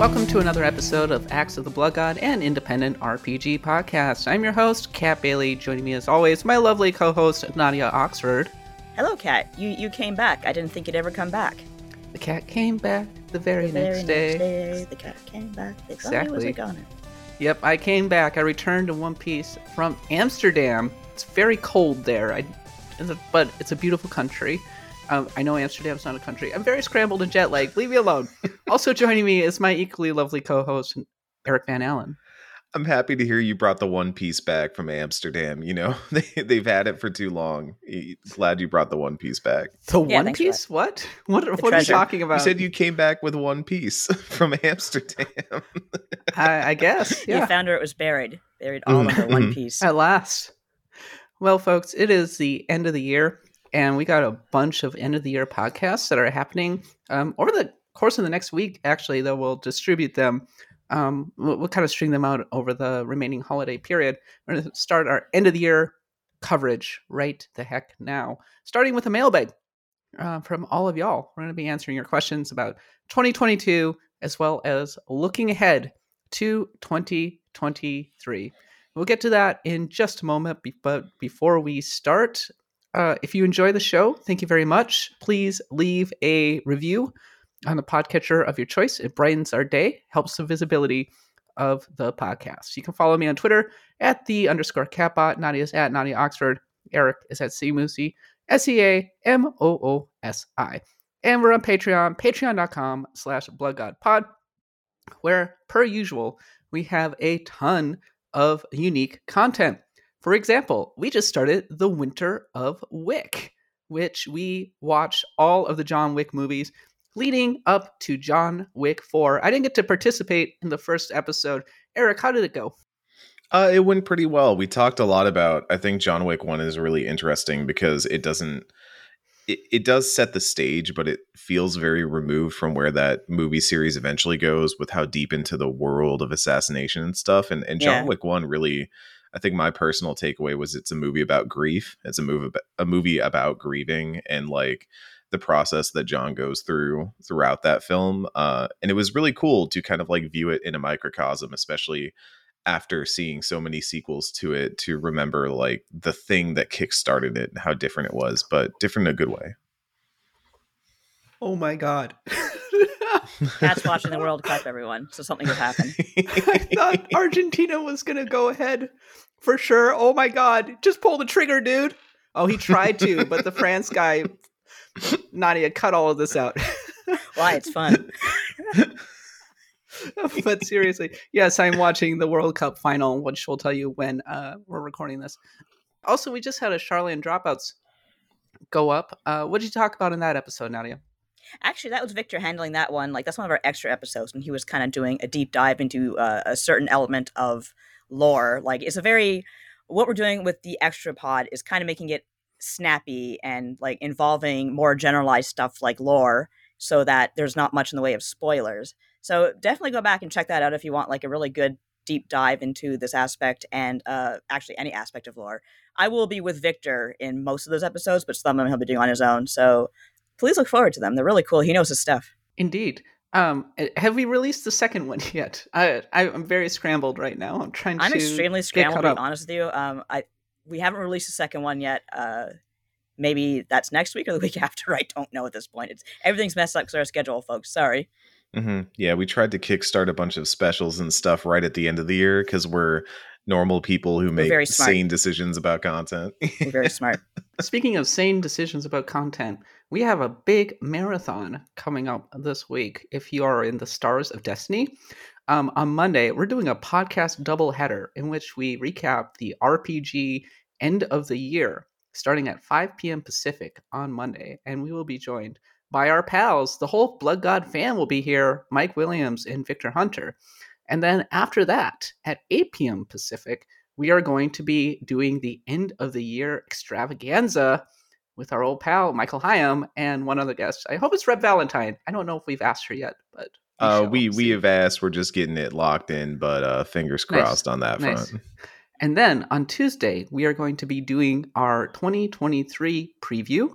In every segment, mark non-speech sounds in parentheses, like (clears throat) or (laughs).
Welcome to another episode of Acts of the Blood God, and independent RPG podcast. I'm your host, Kat Bailey. Joining me as always, my lovely co-host, Nadia Oxford. Hello, Kat. You you came back. I didn't think you'd ever come back. The cat came back the very, The very next, day. day, the cat came back. They thought he was Exactly. Yep, I came back. I returned to One Piece from Amsterdam. It's very cold there, I, but it's a beautiful country. Um, I know Amsterdam's not a country. I'm very scrambled and jet lagged. Leave me alone. (laughs) also joining me is my equally lovely co-host, Eric Van Allen. I'm happy to hear you brought the One Piece back from Amsterdam. You know, (laughs) they, they've had it for too long. Glad you brought the One Piece back. The Yeah, One Piece? What? What? what are you talking about? You said you came back with One Piece (laughs) from Amsterdam. I, I guess. You found her. It was buried. Buried all Mhm, under one mhm. piece. At last. Well, folks, it is the end of the year, and we got a bunch of end of the year podcasts that are happening um, over the course of the next week, actually, that we'll distribute them. Um, we'll, we'll kind of string them out over the remaining holiday period. We're going to start our end of the year coverage right the heck now, starting with a mailbag uh, from all of y'all. We're going to be answering your questions about 2022 as well as looking ahead to 2023. We'll get to that in just a moment, but before we start, uh, if you enjoy the show, thank you very much. Please leave a review on the podcatcher of your choice. It brightens our day, helps the visibility of the podcast. You can follow me on Twitter at the underscore catbot. Nadia's at Nadia Oxford. Eric is at Seamoosi, S E A M O O S I. And we're on Patreon, patreon.com slash bloodgodpod, where, per usual, we have a ton of unique content. For example, we just started The Winter of Wick, which we watch all of the John Wick movies leading up to John Wick 4. I didn't get to participate in the first episode. Eric, how did it go? Uh, it went pretty well. We talked a lot about. I think John Wick One is really interesting because it doesn't. It, it does set the stage, but it feels very removed from where that movie series eventually goes with how deep into the world of assassination and stuff. And and John Yeah. Wick One really, I think my personal takeaway was it's a movie about grief. It's a movie about, a movie about grieving and like the process that John goes through throughout that film. Uh, and it was really cool to kind of like view it in a microcosm, especially after seeing so many sequels to it to remember like the thing that kickstarted it and how different it was, but different in a good way. Oh my god. (laughs) Cat's watching the World Cup, everyone. So something could happen. (laughs) I thought Argentina was going to go ahead for sure. Oh my god. Just pull the trigger, dude. Oh, he tried to, but the France guy, Nadia, cut all of this out. (laughs) Why? It's fun. (laughs) but seriously, yes, I'm watching the World Cup final, which we'll tell you when uh, we're recording this. Also, we just had a Charlene dropouts go up. Uh, what did you talk about in that episode, Nadia? Actually, that was Victor handling that one. Like that's one of our extra episodes, and he was kind of doing a deep dive into uh, a certain element of lore. Like it's a very what we're doing with the extra pod is kind of making it snappy and like involving more generalized stuff like lore, so that there's not much in the way of spoilers. So definitely go back and check that out if you want like a really good deep dive into this aspect and uh, actually any aspect of lore. I will be with Victor in most of those episodes, but some of them he'll be doing on his own. So please look forward to them. They're really cool. He knows his stuff. Indeed. Um, uh, have we released the second one (laughs) yet? I, I I'm very scrambled right now. I'm trying to I'm to. extremely scrambled to be honest with you. Um, I we haven't released the second one yet. Uh, maybe that's next week or the week (laughs) after. I don't know at this point. It's everything's messed up because our schedule, folks. Sorry. hmm Yeah, we tried to kickstart a bunch of specials and stuff right at the end of the year because we're normal people who make very sane decisions about content. You're very smart. (laughs) Speaking of sane decisions about content, we have a big marathon coming up this week. If you are in the Stars of Destiny, um, on Monday, we're doing a podcast double header in which we recap the RPG end of the year starting at 5 p.m. Pacific on Monday. And we will be joined by our pals. The whole Blood God fan will be here Mike Williams and Victor Hunter. And then after that, at 8 p.m. Pacific, we are going to be doing the end of the year extravaganza with our old pal Michael Hyam and one other guest. I hope it's Reb Valentine. I don't know if we've asked her yet, but uh, shall we we have asked. We're just getting it locked in, but uh, fingers Nice. crossed on that Nice. front. And then on Tuesday, we are going to be doing our 2023 preview.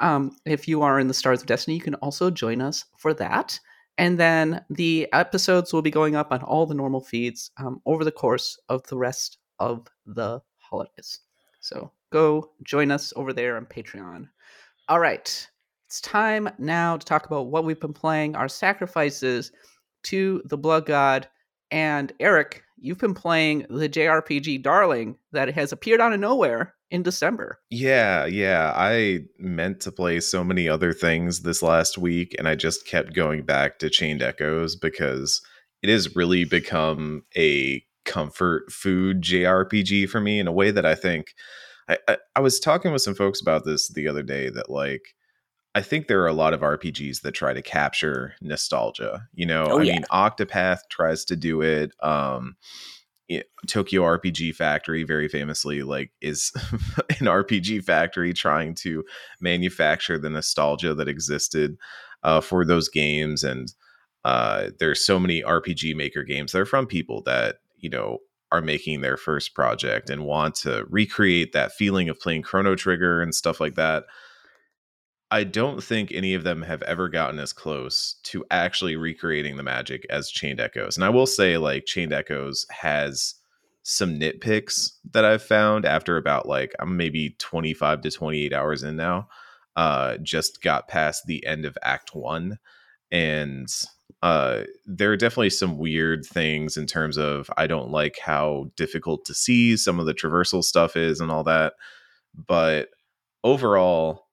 Um, if you are in the Stars of Destiny, you can also join us for that. And then the episodes will be going up on all the normal feeds um, over the course of the rest of the holidays. So go join us over there on Patreon. All right. It's time now to talk about what we've been playing, our sacrifices to the Blood God. And Eric, you've been playing the JRPG Darling that has appeared out of nowhere in December. Yeah, yeah. I meant to play so many other things this last week, and I just kept going back to Chained Echoes because it has really become a comfort food JRPG for me in a way that I think I, I, I was talking with some folks about this the other day that like I think there are a lot of RPGs that try to capture nostalgia. You know, Oh, I yeah. mean, Octopath tries to do it. Um, yeah, Tokyo RPG Factory, very famously, like is (laughs) an RPG factory trying to manufacture the nostalgia that existed uh, for those games. And uh, there's so many RPG Maker games that are from people that you know are making their first project and want to recreate that feeling of playing Chrono Trigger and stuff like that. I don't think any of them have ever gotten as close to actually recreating the magic as Chained Echoes. And I will say, like, Chained Echoes has some nitpicks that I've found after about like I'm maybe 25 to 28 hours in now. Uh, just got past the end of Act One, and uh, there are definitely some weird things in terms of I don't like how difficult to see some of the traversal stuff is and all that. But overall,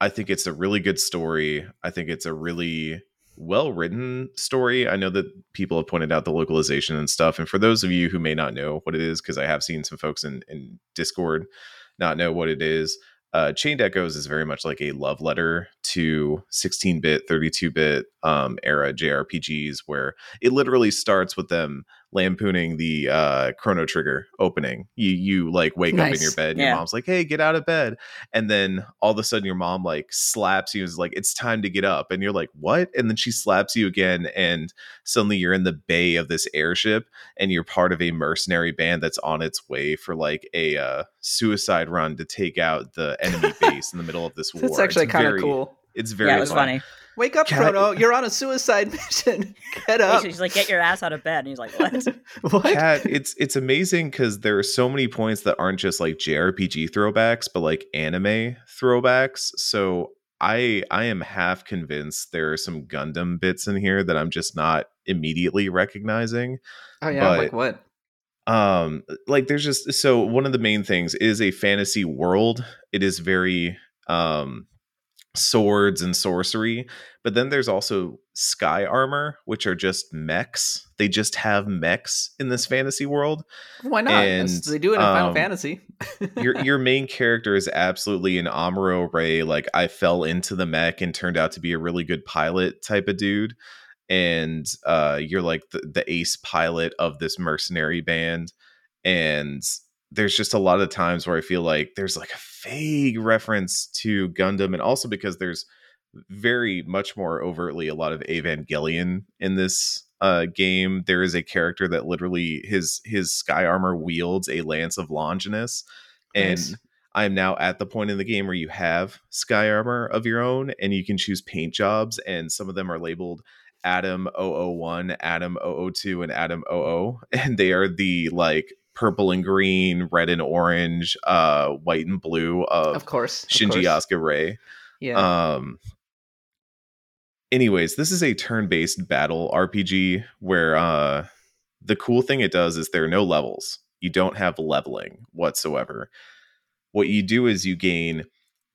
I think it's a really good story. I think it's a really well written story. I know that people have pointed out the localization and stuff. And for those of you who may not know what it is, because I have seen some folks in, in Discord not know what it is, uh, Chained Echoes is very much like a love letter to 16 bit, 32 bit um, era JRPGs, where it literally starts with them lampooning the uh, Chrono Trigger opening. You you like wake up in your bed, and Yeah. your mom's like, "Hey, get out of bed," and then all of a sudden your mom like slaps you and is like, "It's time to get up," and you're like, "What?" And then she slaps you again, and suddenly you're in the bay of this airship, and you're part of a mercenary band that's on its way for like a uh, suicide run to take out the enemy (laughs) base in the middle of this war. That's actually kind of cool. It's very yeah, it was fun. funny. Wake up, Cat- Chrono. You're on a suicide (laughs) mission. Get up. She's like, "Get your ass out of bed," and he's like, "What?" (laughs) what? Cat, it's it's amazing because there are so many points that aren't just like JRPG throwbacks, but like anime throwbacks. So I I am half convinced there are some Gundam bits in here that I'm just not immediately recognizing. oh, yeah. like what? Um, like there's just so one of the main things is a fantasy world. It is very um swords and sorcery but then there's also sky armor which are just mechs they just have mechs in this fantasy world Why not? and, they do it in Final um, Fantasy. your your (laughs) main character is absolutely an Amuro Ray. Like I fell into the mech and turned out to be a really good pilot type of dude. And uh, you're like the, the ace pilot of this mercenary band. And there's just a lot of times where I feel like there's like a vague reference to Gundam, and also because there's very much more overtly a lot of Evangelion in this uh game. There is a character that literally his his sky armor wields a lance of longinus and I am now at the point in the game where you have sky armor of your own and you can choose paint jobs and some of them are labeled Adam 001, Adam 002 and Adam 00 (laughs) and they are the like purple and green, red and orange, uh white and blue of, of course. of Shinji course. Asuka Ray. Yeah. Um anyways, this is a turn-based battle RPG where uh the cool thing it does is there are no levels. You don't have leveling whatsoever. What you do is you gain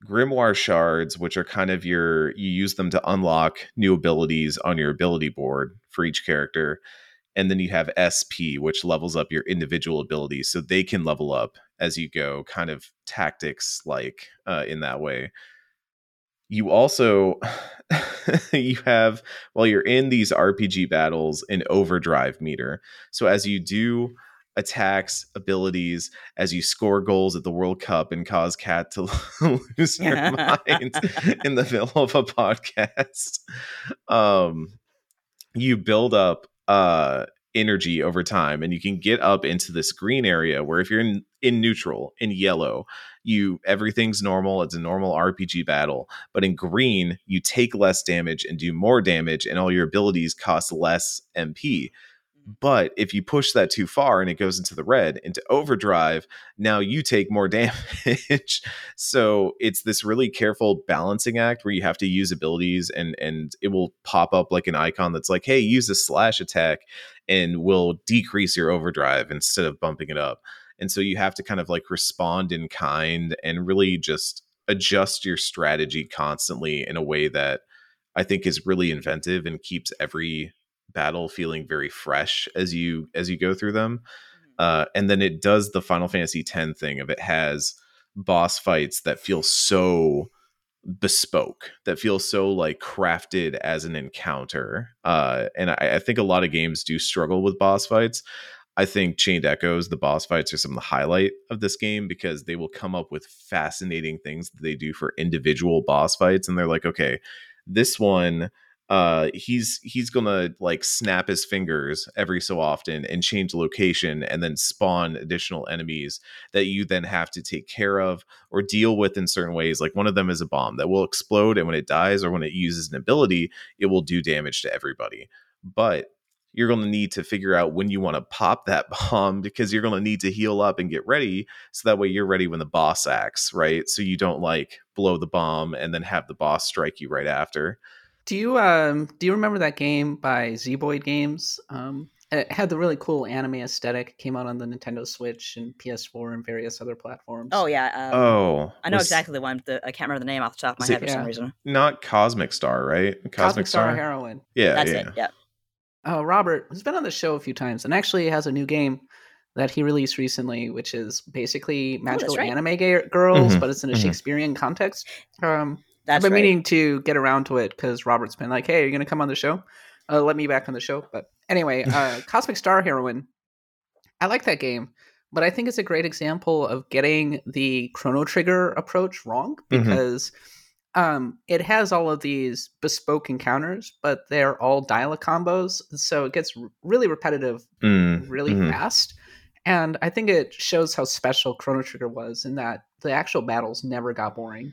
grimoire shards, which are kind of your you use them to unlock new abilities on your ability board for each character. And then you have SP, which levels up your individual abilities so they can level up as you go, kind of tactics like uh, in that way. You also (laughs) you have while you're in these rpg battles an overdrive meter. So as you do attacks abilities as you score goals at the world cup and cause cat to (laughs) lose her (laughs) mind in the middle of a podcast um you build up uh energy over time and you can get up into this green area where if you're in in neutral in yellow you everything's normal it's a normal rpg battle but in green you take less damage and do more damage and all your abilities cost less mp but if you push that too far and it goes into the red, into overdrive, now you take more (laughs) damage. so it's this really careful balancing act where you have to use abilities and and it will pop up like an icon that's like, hey, use a slash attack and will decrease your overdrive instead of bumping it up. And so you have to kind of like respond in kind and really just adjust your strategy constantly in a way that I think is really inventive and keeps every battle feeling very fresh as you as you go through them. Mm-hmm. Uh, and then it does the Final Fantasy X thing of it has boss fights that feel so bespoke, that feel so like crafted as an encounter. Uh, and I, I think a lot of games do struggle with boss fights. I think Chained Echoes, the boss fights are some of the highlight of this game because they will come up with fascinating things that they do for individual boss fights. And they're like, okay, this one uh he's he's gonna like snap his fingers every so often and change location and then spawn additional enemies that you then have to take care of or deal with in certain ways like one of them is a bomb that will explode and when it dies or when it uses an ability it will do damage to everybody. But you're going to need to figure out when you want to pop that (laughs) bomb because you're going to need to heal up and get ready so that way you're ready when the boss acts right? So you don't like blow the bomb and then have the boss strike you right after do you um do you remember that game by Zeboyd Games? Um, it had the really cool anime aesthetic. It came out on the Nintendo Switch and PS4 and various other platforms. Oh yeah. Um, oh, I know was, exactly the one. The, I can't remember the name off the top of my head for yeah. some reason. Not Cosmic Star, right? Cosmic, Cosmic Star? Star Heroine. Yeah, that's yeah. it. Yeah. Oh, Robert has been on the show a few times and actually has a new game that he released recently, which is basically oh, magical oh, right. anime ga- girls, mm-hmm. but it's in a mm-hmm. Shakespearean context. Um, that's I've been right. meaning to get around to it because Robert's been like, "Hey, are you going to come on the show? Uh, let me back on the show." But anyway, uh, (laughs) Cosmic Star Heroine. I like that game, but I think it's a great example of getting the Chrono Trigger approach wrong mm-hmm. because mm-hmm. um, it has all of these bespoke encounters, but they're all dialogue combos, so it gets really repetitive, mm, really mm-hmm. fast. And I think it shows how special Chrono Trigger was in that the actual battles never got boring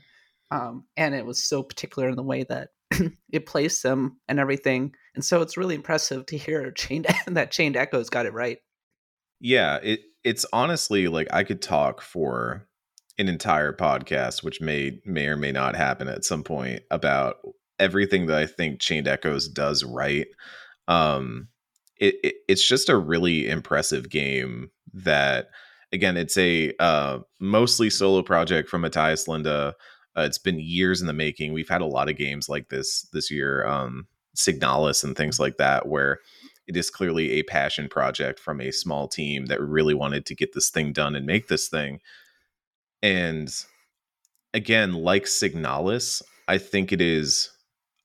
um, and it was so particular in the way that (laughs) it placed them and everything. And so it's really impressive to hear chained (laughs) that chained echoes got it right. Yeah, it it's honestly like I could talk for an entire podcast, which may may or may not happen at some point about everything that I think Chained Echoes does right. Um, it, it it's just a really impressive game that again it's a uh, mostly solo project from Matthias Linda uh, it's been years in the making. We've had a lot of games like this this year, um, Signalis and things like that, where it is clearly a passion project from a small team that really wanted to get this thing done and make this thing. And again, like Signalis, I think it is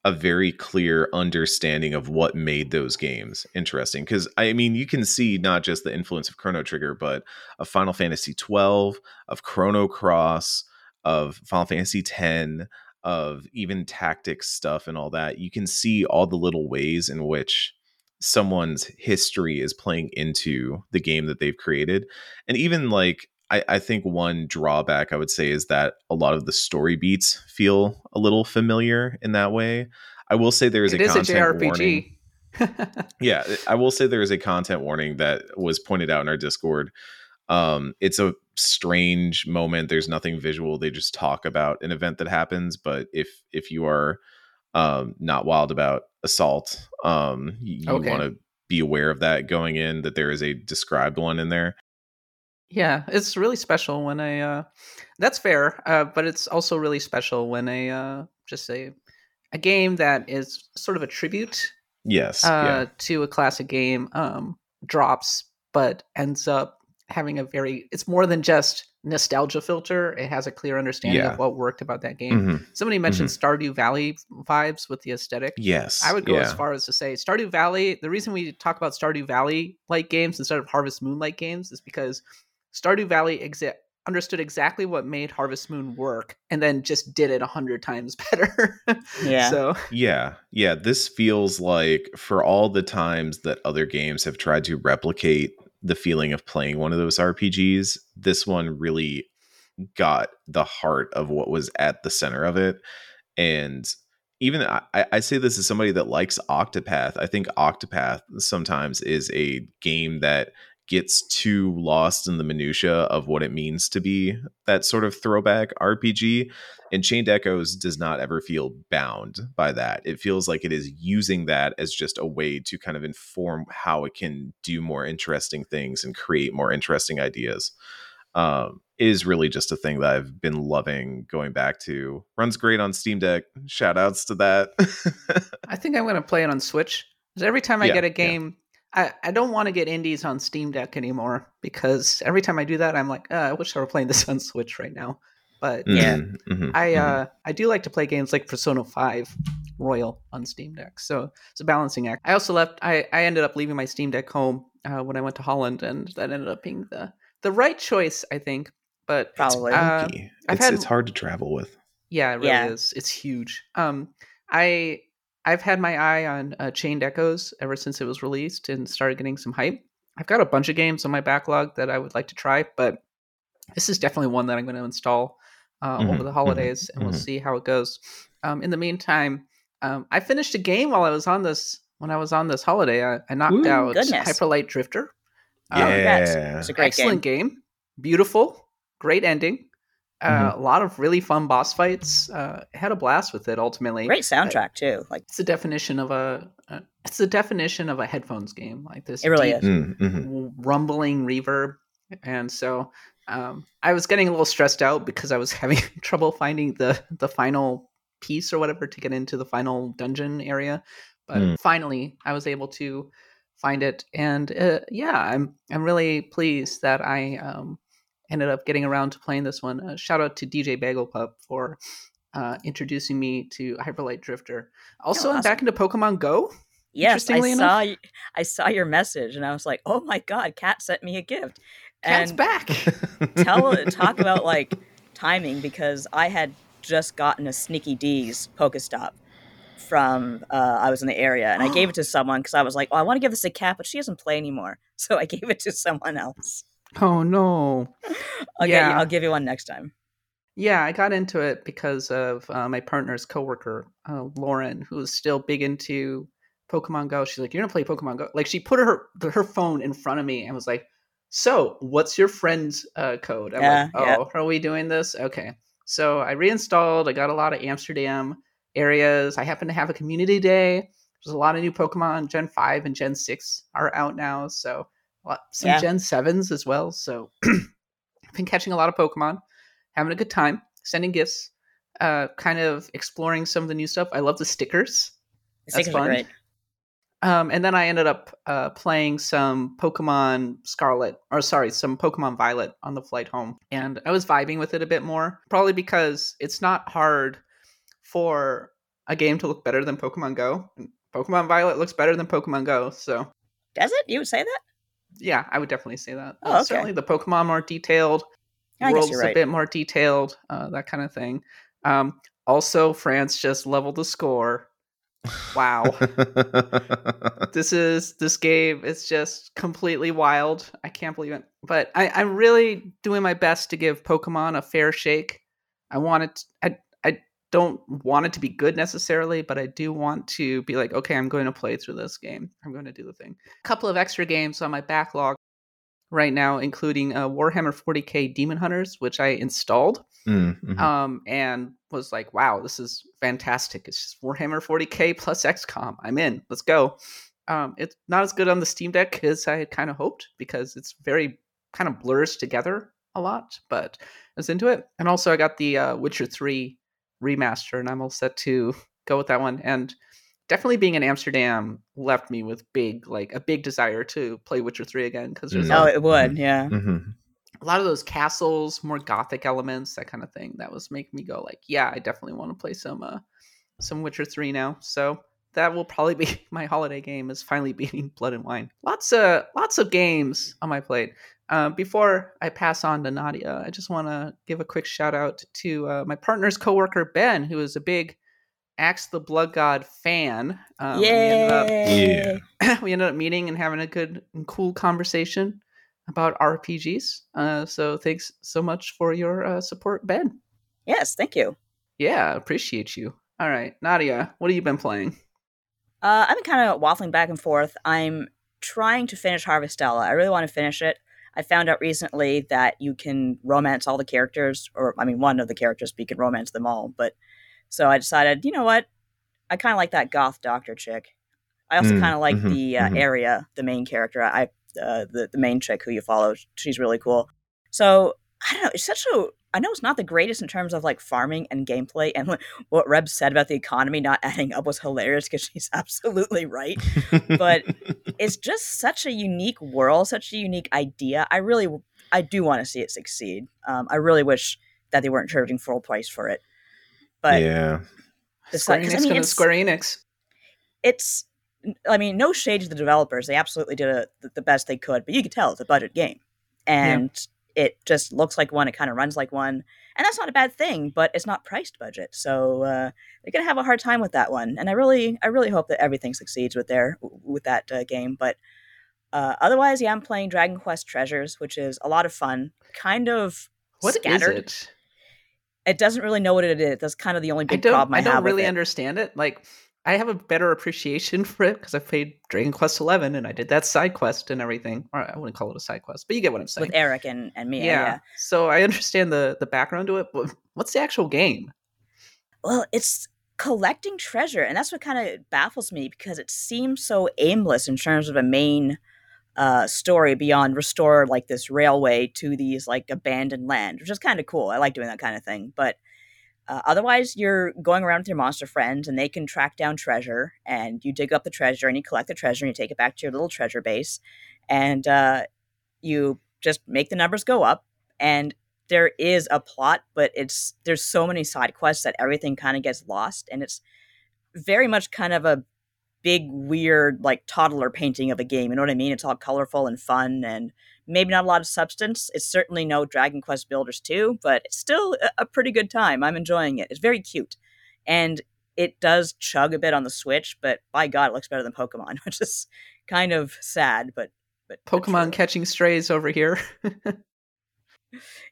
a very clear understanding of what made those games interesting. Because I mean, you can see not just the influence of Chrono Trigger, but of Final Fantasy twelve, of Chrono Cross, of Final Fantasy X, of even tactics stuff and all that, you can see all the little ways in which someone's history is playing into the game that they've created. And even like I, I, think one drawback I would say is that a lot of the story beats feel a little familiar in that way. I will say there is it a is content a warning. (laughs) yeah, I will say there is a content warning that was pointed out in our Discord um, it's a strange moment. There's nothing visual. They just talk about an event that happens. But if if you are um, not wild about assault, um, you, okay. want to be aware of that going in. That there is a described one in there. Yeah, it's really special when a uh, that's fair, uh, but it's also really special when a uh, just a a game that is sort of a tribute, yes, uh, yeah. to a classic game um, drops, but ends up having a very it's more than just nostalgia filter it has a clear understanding yeah. of what worked about that game mm-hmm. somebody mentioned mm-hmm. stardew valley vibes with the aesthetic yes i would go yeah. as far as to say stardew valley the reason we talk about stardew valley like games instead of harvest moon like games is because stardew valley exi- understood exactly what made Harvest Moon work and then just did it a hundred times (laughs) better. Yeah. So Yeah, yeah. This feels like for all the times that other games have tried to replicate the feeling of playing one of those RPGs, this one really got the heart of what was at the center of it. And even I, I say this as somebody that likes Octopath. I think Octopath sometimes is a game that gets too lost in the minutia of what it means to be that sort of throwback RPG. And Chained Echoes does not ever feel bound by that. It feels like it is using that as just a way to kind of inform how it can do more interesting things and create more interesting ideas. Um, it is really just a thing that I've been loving going back to. Runs great on Steam Deck. Shout outs to that. (laughs) I think I'm going to play it on Switch. Because every time I Yeah, get a game, I, I don't want to get indies on Steam Deck anymore because every time I do that, I'm like, uh, I wish I were playing this (laughs) on Switch right now. But Yeah. Mhm, mhm, I mhm. uh I do like to play games like Persona 5 Royal on Steam Deck. So it's a balancing act. I also left I, I ended up leaving my Steam Deck home uh, when I went to Holland and that ended up being the the right choice, I think. But Probably. uh, I've it's, had- it's hard to travel with. yeah, it really Yeah. is. It's huge. Um I I've had my eye on uh, Chained Echoes ever since it was released and started getting some hype. I've got a bunch of games on my backlog that I would like to try, but this is definitely one that I'm going to install uh, Mhm, over the mhm, holidays, and we'll mhm. see how it goes. Um, in the meantime, um, I finished a game while I was on this when I was on this holiday. I, I knocked Ooh, out goodness. Hyperlight Drifter. Um, congrats. Yeah. It's a great excellent game. game. beautiful, great ending. Uh, Mm-hmm. A lot of really fun boss fights. Uh, had a blast with it. Ultimately, Great soundtrack too. Like it's the definition of a. Uh, it's the definition of a headphones game. Like this, It really deep, is. Mm, mhm. rumbling reverb, and so um, I was getting a little stressed out because I was (laughs) having trouble finding the the final piece or whatever to get into the final dungeon area. But Mm. finally, I was able to find it, and uh, yeah, I'm I'm really pleased that I um, ended up getting around to playing this one. Uh, shout out to DJ Bagel Pup for uh, introducing me to Hyperlight Drifter. Also, Oh, I'm back into Pokemon Go. yes, I Interestingly saw enough- y- I saw your message and I was like, oh my god, Cat sent me a gift. Cat's and back. tell talk (laughs) about like timing because I had just gotten a Sneaky D's Pokestop from uh, I was in the area and I gave it (gasps) to someone because I was like, oh, I want to give this to Kat, but she doesn't play anymore, (laughs) so I gave it to someone else. Oh no. I'll Yeah. I'll give you one next time. Yeah, I got into it because of uh, my partner's coworker, uh, Lauren, who is still big into Pokemon Go. She's like, "You're gonna play Pokemon Go?" Like, she put her her phone in front of me and was like, "So, what's your friend's uh, code?" I'm Yeah, like, yeah. "Oh, are we doing this?" Okay. So I reinstalled. I got a lot of Amsterdam areas. I happen to have a community day. There's a lot of new Pokemon. Gen five and Gen six are out now. So lot, some Yeah. Gen sevens as well. So I've (clears throat) been catching a lot of Pokemon having a good time, sending gifts, uh, kind of exploring some of the new stuff. I love the stickers. The That's stickers are fun. Um, and then I ended up uh, playing some Pokemon Scarlet, or sorry, some Pokemon Violet on the flight home. And I was vibing with it a bit more, probably because it's not hard for a game to look better than Pokemon Go. Pokemon Violet looks better than Pokemon Go. So, Does it? You would say that? Yeah, I would definitely say that. Oh, Uh, okay. Certainly the Pokemon more detailed, I guess world's you're a bit more detailed, uh, that kind of thing. Um, also, France just leveled the score. Wow. (laughs) this is this game is just completely wild. I can't believe it. But I, I'm really doing my best to give Pokemon a fair shake. I want it. I I don't want it to be good necessarily, but I do want to be like, okay, I'm going to play through this game. I'm going to do the thing. A couple of extra games on my backlog right now, including uh, Warhammer 40k Demon Hunters, which I installed Mm, mhm. um, and was like, wow, this is fantastic. It's just Warhammer 40k plus XCOM. I'm in. Let's go. Um, it's not as good on the Steam Deck as I had kind of hoped because it's very kind of blurs together a lot, but I was into it. And also, I got the uh, Witcher 3 remaster, and I'm all set to (laughs) go with that one. And definitely being in Amsterdam left me with big, like a big desire to play Witcher 3 again because there's Mm. a Oh, it would. Mhm. Yeah. Mhm. a lot of those castles, more gothic elements, that kind of thing. That was making me go like, yeah, I definitely want to play some uh some Witcher 3 now. So that will probably be (laughs) my holiday game. Is finally (laughs) beating Blood and Wine. Lots of lots of games on my plate. Uh, before I pass on to Nadia, I just want to give a quick shout out to uh, my partner's coworker Ben, who is a big Acts the Blood God fan. Um, yeah. yeah. (laughs) we ended up meeting and having a good and cool conversation about RPGs. Uh, so thanks so much for your uh, support, Ben. Yes, thank you. Yeah, appreciate you. All right, Nadia, what have you been playing? Uh, I've been kind of waffling back and forth. I'm trying to finish Harvestella. I really want to finish it. I found out recently that you can romance all the characters, or I mean, one of the characters, but you can romance them all. But so I decided, you know what? I kind of like that goth doctor chick. I also mm, kind of like mm-hmm, the uh, mm-hmm. Aria, the main character. I uh, the the main chick who you follow. She's really cool. So I don't know. It's such a. I know it's not the greatest in terms of like farming and gameplay, and what Reb said about the economy not adding up was hilarious because she's (laughs) absolutely right. but it's just such a unique world, such a unique idea. I really, I do want to see it succeed. Um, I really wish that they weren't charging full price for it. But yeah, Square Enix I mean, it's, Square Enix. It's, I mean, no shade to the developers. They absolutely did a, the best they could, but you could tell it's a budget game, and yeah. It just looks like one. It kind of runs like one, and that's not a bad thing. But it's not priced budget, so uh, they're gonna have a hard time with that one. And I really, I really hope that everything succeeds with their with that uh, game. But uh, otherwise, yeah, I'm playing Dragon Quest Treasures, which is a lot of fun. Kind of what scattered. Is it? it doesn't really know what it is. That's kind of the only big I problem I, have. I don't really understand it. Like I have a better appreciation (laughs) for it because I played Dragon Quest Eleven and I did that side quest and everything. Or I wouldn't call it a side quest, but you get what I'm saying. With Eric and, and Mia. Yeah. yeah. So I understand the the background to it, but what's the actual game? Well, it's collecting treasure, and that's what kind of baffles me because it seems so aimless in terms of a main uh, story beyond restore like this railway to these like abandoned land, which is kind of cool. I like doing that kind of thing. But uh, otherwise, you're going around with your monster friends, and they can track down treasure, and you dig up the treasure, and you collect the treasure, and you take it back to your little treasure base, and uh, you just make the numbers go up. And there is a plot, but it's there's so many side quests that everything kind of gets lost, and it's very much kind of a big weird like toddler painting of a game you know what i mean it's all colorful and fun and maybe not a lot of substance. It's certainly no dragon quest builders 2 but it's still a pretty good time. I'm enjoying it. It's very cute. And it does chug a bit on the switch but by god it looks better than pokemon (laughs) which is kind of sad but but pokemon but catching strays over here. (laughs)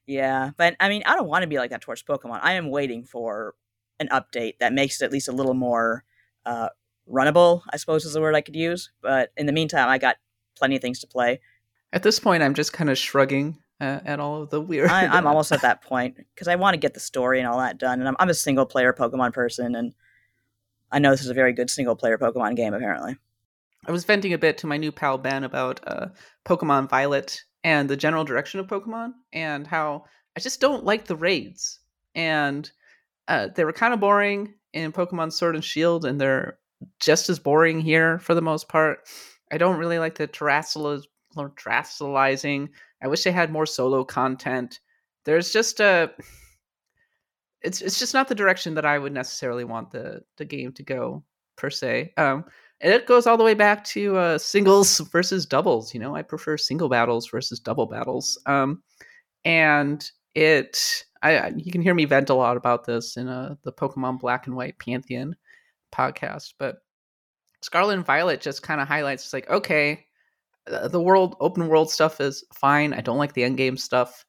Yeah but i mean i don't want to be like that towards pokemon. I am waiting for an update that makes it at least a little more uh, runnable, I suppose is the word I could use. But in the meantime, I got plenty of things to play. At this point, I'm just kind of shrugging uh, at all of the weird. I, am almost at (laughs) that point because I want to get the story and all that done. And I'm, I'm a single player Pokemon person, and I know this is a very good single player Pokemon game. Apparently, I was venting a bit to my new pal Ben about uh, Pokemon Violet and the general direction of Pokemon, and how I just don't like the raids, and uh, they were kind of boring in Pokemon Sword and Shield, and they're just as boring here for the most part. I don't really like the terastallizing. I wish they had more solo content. There's just a (sighs) it's it's just not the direction that I would necessarily want the the game to go per se. Um, and it goes all the way back to uh, singles versus doubles. You know, I prefer single battles versus double battles. Um, and it, I, you can hear me vent a lot about this in uh, the Pokemon Black and White Pantheon podcast, but Scarlet and Violet just kind of highlights like, okay, the world open world stuff is fine. I don't like the end game stuff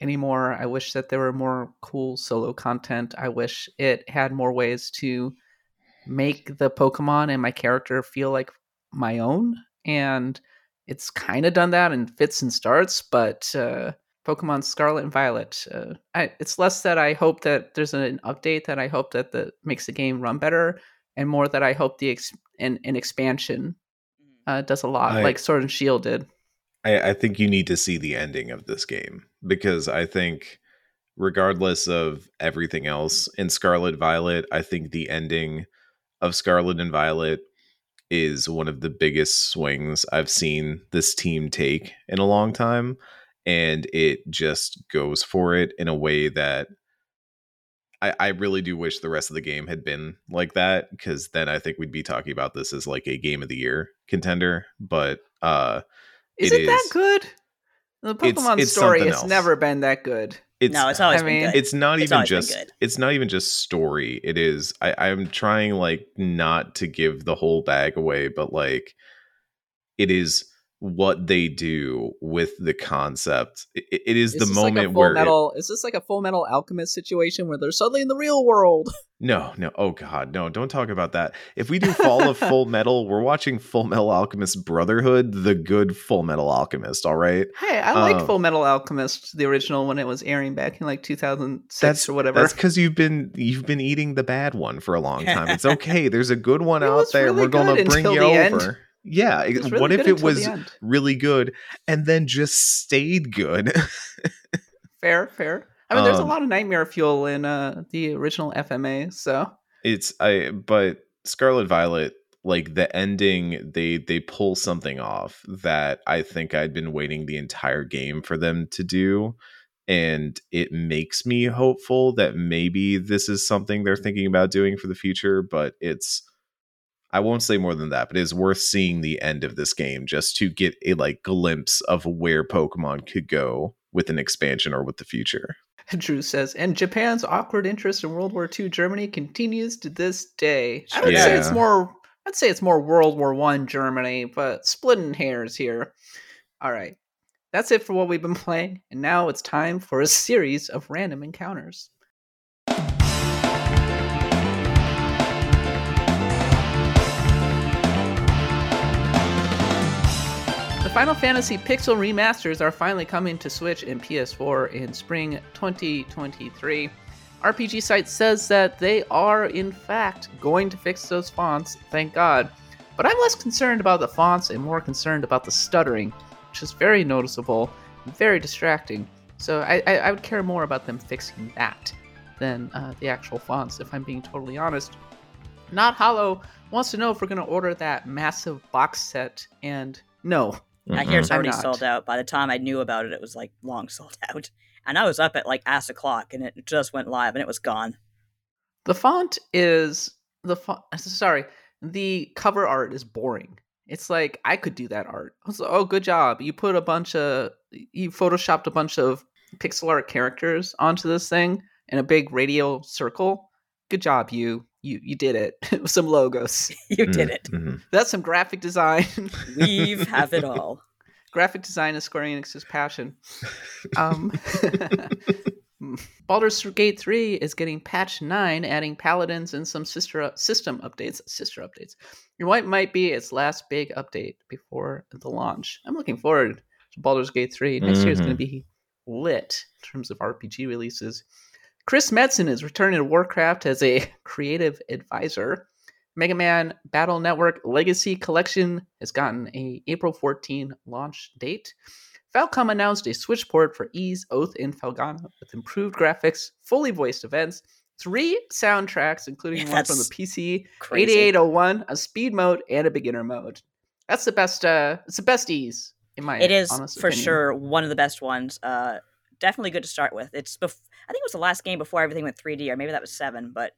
anymore. I wish that there were more cool solo content. I wish it had more ways to make the Pokemon and my character feel like my own. And it's kind of done that in fits and starts, but uh, Pokemon Scarlet and Violet, uh, I, it's less that I hope that there's an update that I hope that the makes the game run better and more that I hope the ex- an, an expansion. Uh, does a lot, I, like Sword and Shield did. I, I think you need to see the ending of this game because I think, regardless of everything else in Scarlet Violet, I think the ending of Scarlet and Violet is one of the biggest swings I've seen this team take in a long time. And it just goes for it in a way that I, I really do wish the rest of the game had been like that because then I think we'd be talking about this as like a game of the year contender. But uh, Is It it, that is- good? The Pokemon it's story something has else. never been that good. it's no, it's always I been mean- good. it's not It's even just it's not even just story it is I, i'm trying like not to give the whole bag away but like it is what they do with the concept it, it is Is the like moment full where it- metal, is this like a full metal alchemist situation where they're suddenly in the real world? (laughs) no no oh god no don't talk about that if we do fall of full (laughs) metal we're watching full metal alchemist brotherhood the good full metal alchemist all right Hey, I like Um, Full Metal Alchemist, the original when it was airing back in like 2006 that's or whatever. That's because you've been you've been eating the bad one for a long time. It's (laughs) okay. There's a good one It out there. really We're gonna bring you over. end. Yeah. It it- was really what if it was really good and then just stayed good? fair, fair. I mean, there's a Um, lot of nightmare fuel in uh, the original FMA, so it's I but Scarlet Violet like the ending they they pull something off that I think I'd been waiting the entire game for them to do and it makes me hopeful that maybe this is something they're thinking about doing for the future but it's I won't say more than that but it's worth seeing the end of this game just to get a like glimpse of where Pokemon could go with an expansion or with the future. Drew says, and Japan's awkward interest in World War II Germany continues to this day. I would Yeah. say it's more. I'd say it's more World War One Germany, but splitting hairs here. All right, that's it for what we've been (laughs) playing, and now it's time for a series of random encounters. Final Fantasy Pixel remasters are finally coming to Switch and PS4 in spring 2023. RPG Site says that they are, in fact, going to fix those fonts, thank God. But I'm less concerned about the fonts and more concerned about the stuttering, which is very noticeable and very distracting. So I, I, I would care more about them fixing that than uh, the actual fonts, if I'm being totally honest. Not Hollow wants to know if we're going to order that massive box set, and no, I hear it's I'm already sold out. By the time I knew about it, it was like long (laughs) sold out. And I was up at like ass o'clock, and it just went live, and it was gone. The font is the font. Sorry, the cover art is boring. It's like I could do that art. I was like, oh, good job! You put a bunch of you photoshopped a bunch of pixel art characters onto this thing in a big radial circle. Good job, you. You you did it. (laughs) With some logos. (laughs) you did it. Mhm. That's some graphic design. (laughs) We have it all. graphic design is Square Enix's passion. Um, Baldur's Gate 3 is getting patch 9, adding paladins and some sister system updates. Sister updates. Your white might be its last big update before the launch. I'm looking forward to Baldur's Gate 3. Next year is going to be lit in terms of RPG releases. Chris Metzen is returning to Warcraft as a (laughs) creative advisor. Mega Man Battle Network Legacy Collection has gotten a April 14 launch date. Falcom announced a Switch port for Ys, Oath, and Felghana with improved graphics, fully voiced events, three soundtracks, including Yeah, one from the PC, Crazy. 8801, a speed mode, and a beginner mode. That's the best. Uh, it's the best Ys in my. It is for opinion. sure one of the best ones. Uh, definitely good to start with. It's bef- I think it was the last game before everything went 3D, or maybe that was seven, but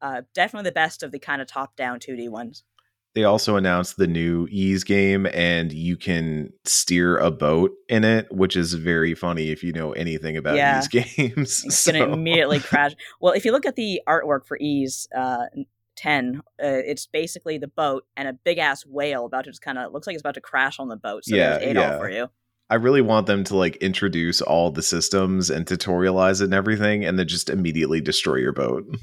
uh, definitely the best of the kind of top-down 2D ones. They also announced the new Ys game, and you can steer a boat in it, which is very funny if you know anything about Yeah. Ys (laughs) games. It's So- gonna immediately crash. Well, if you look at the artwork for Ys uh, 10, uh, it's basically the boat and a big ass whale about to just kind of looks like it's about to crash on the boat. So Yeah, there's Adol yeah. for you. I really want them to like introduce all the systems and tutorialize it and everything, and then just immediately destroy your boat. (laughs)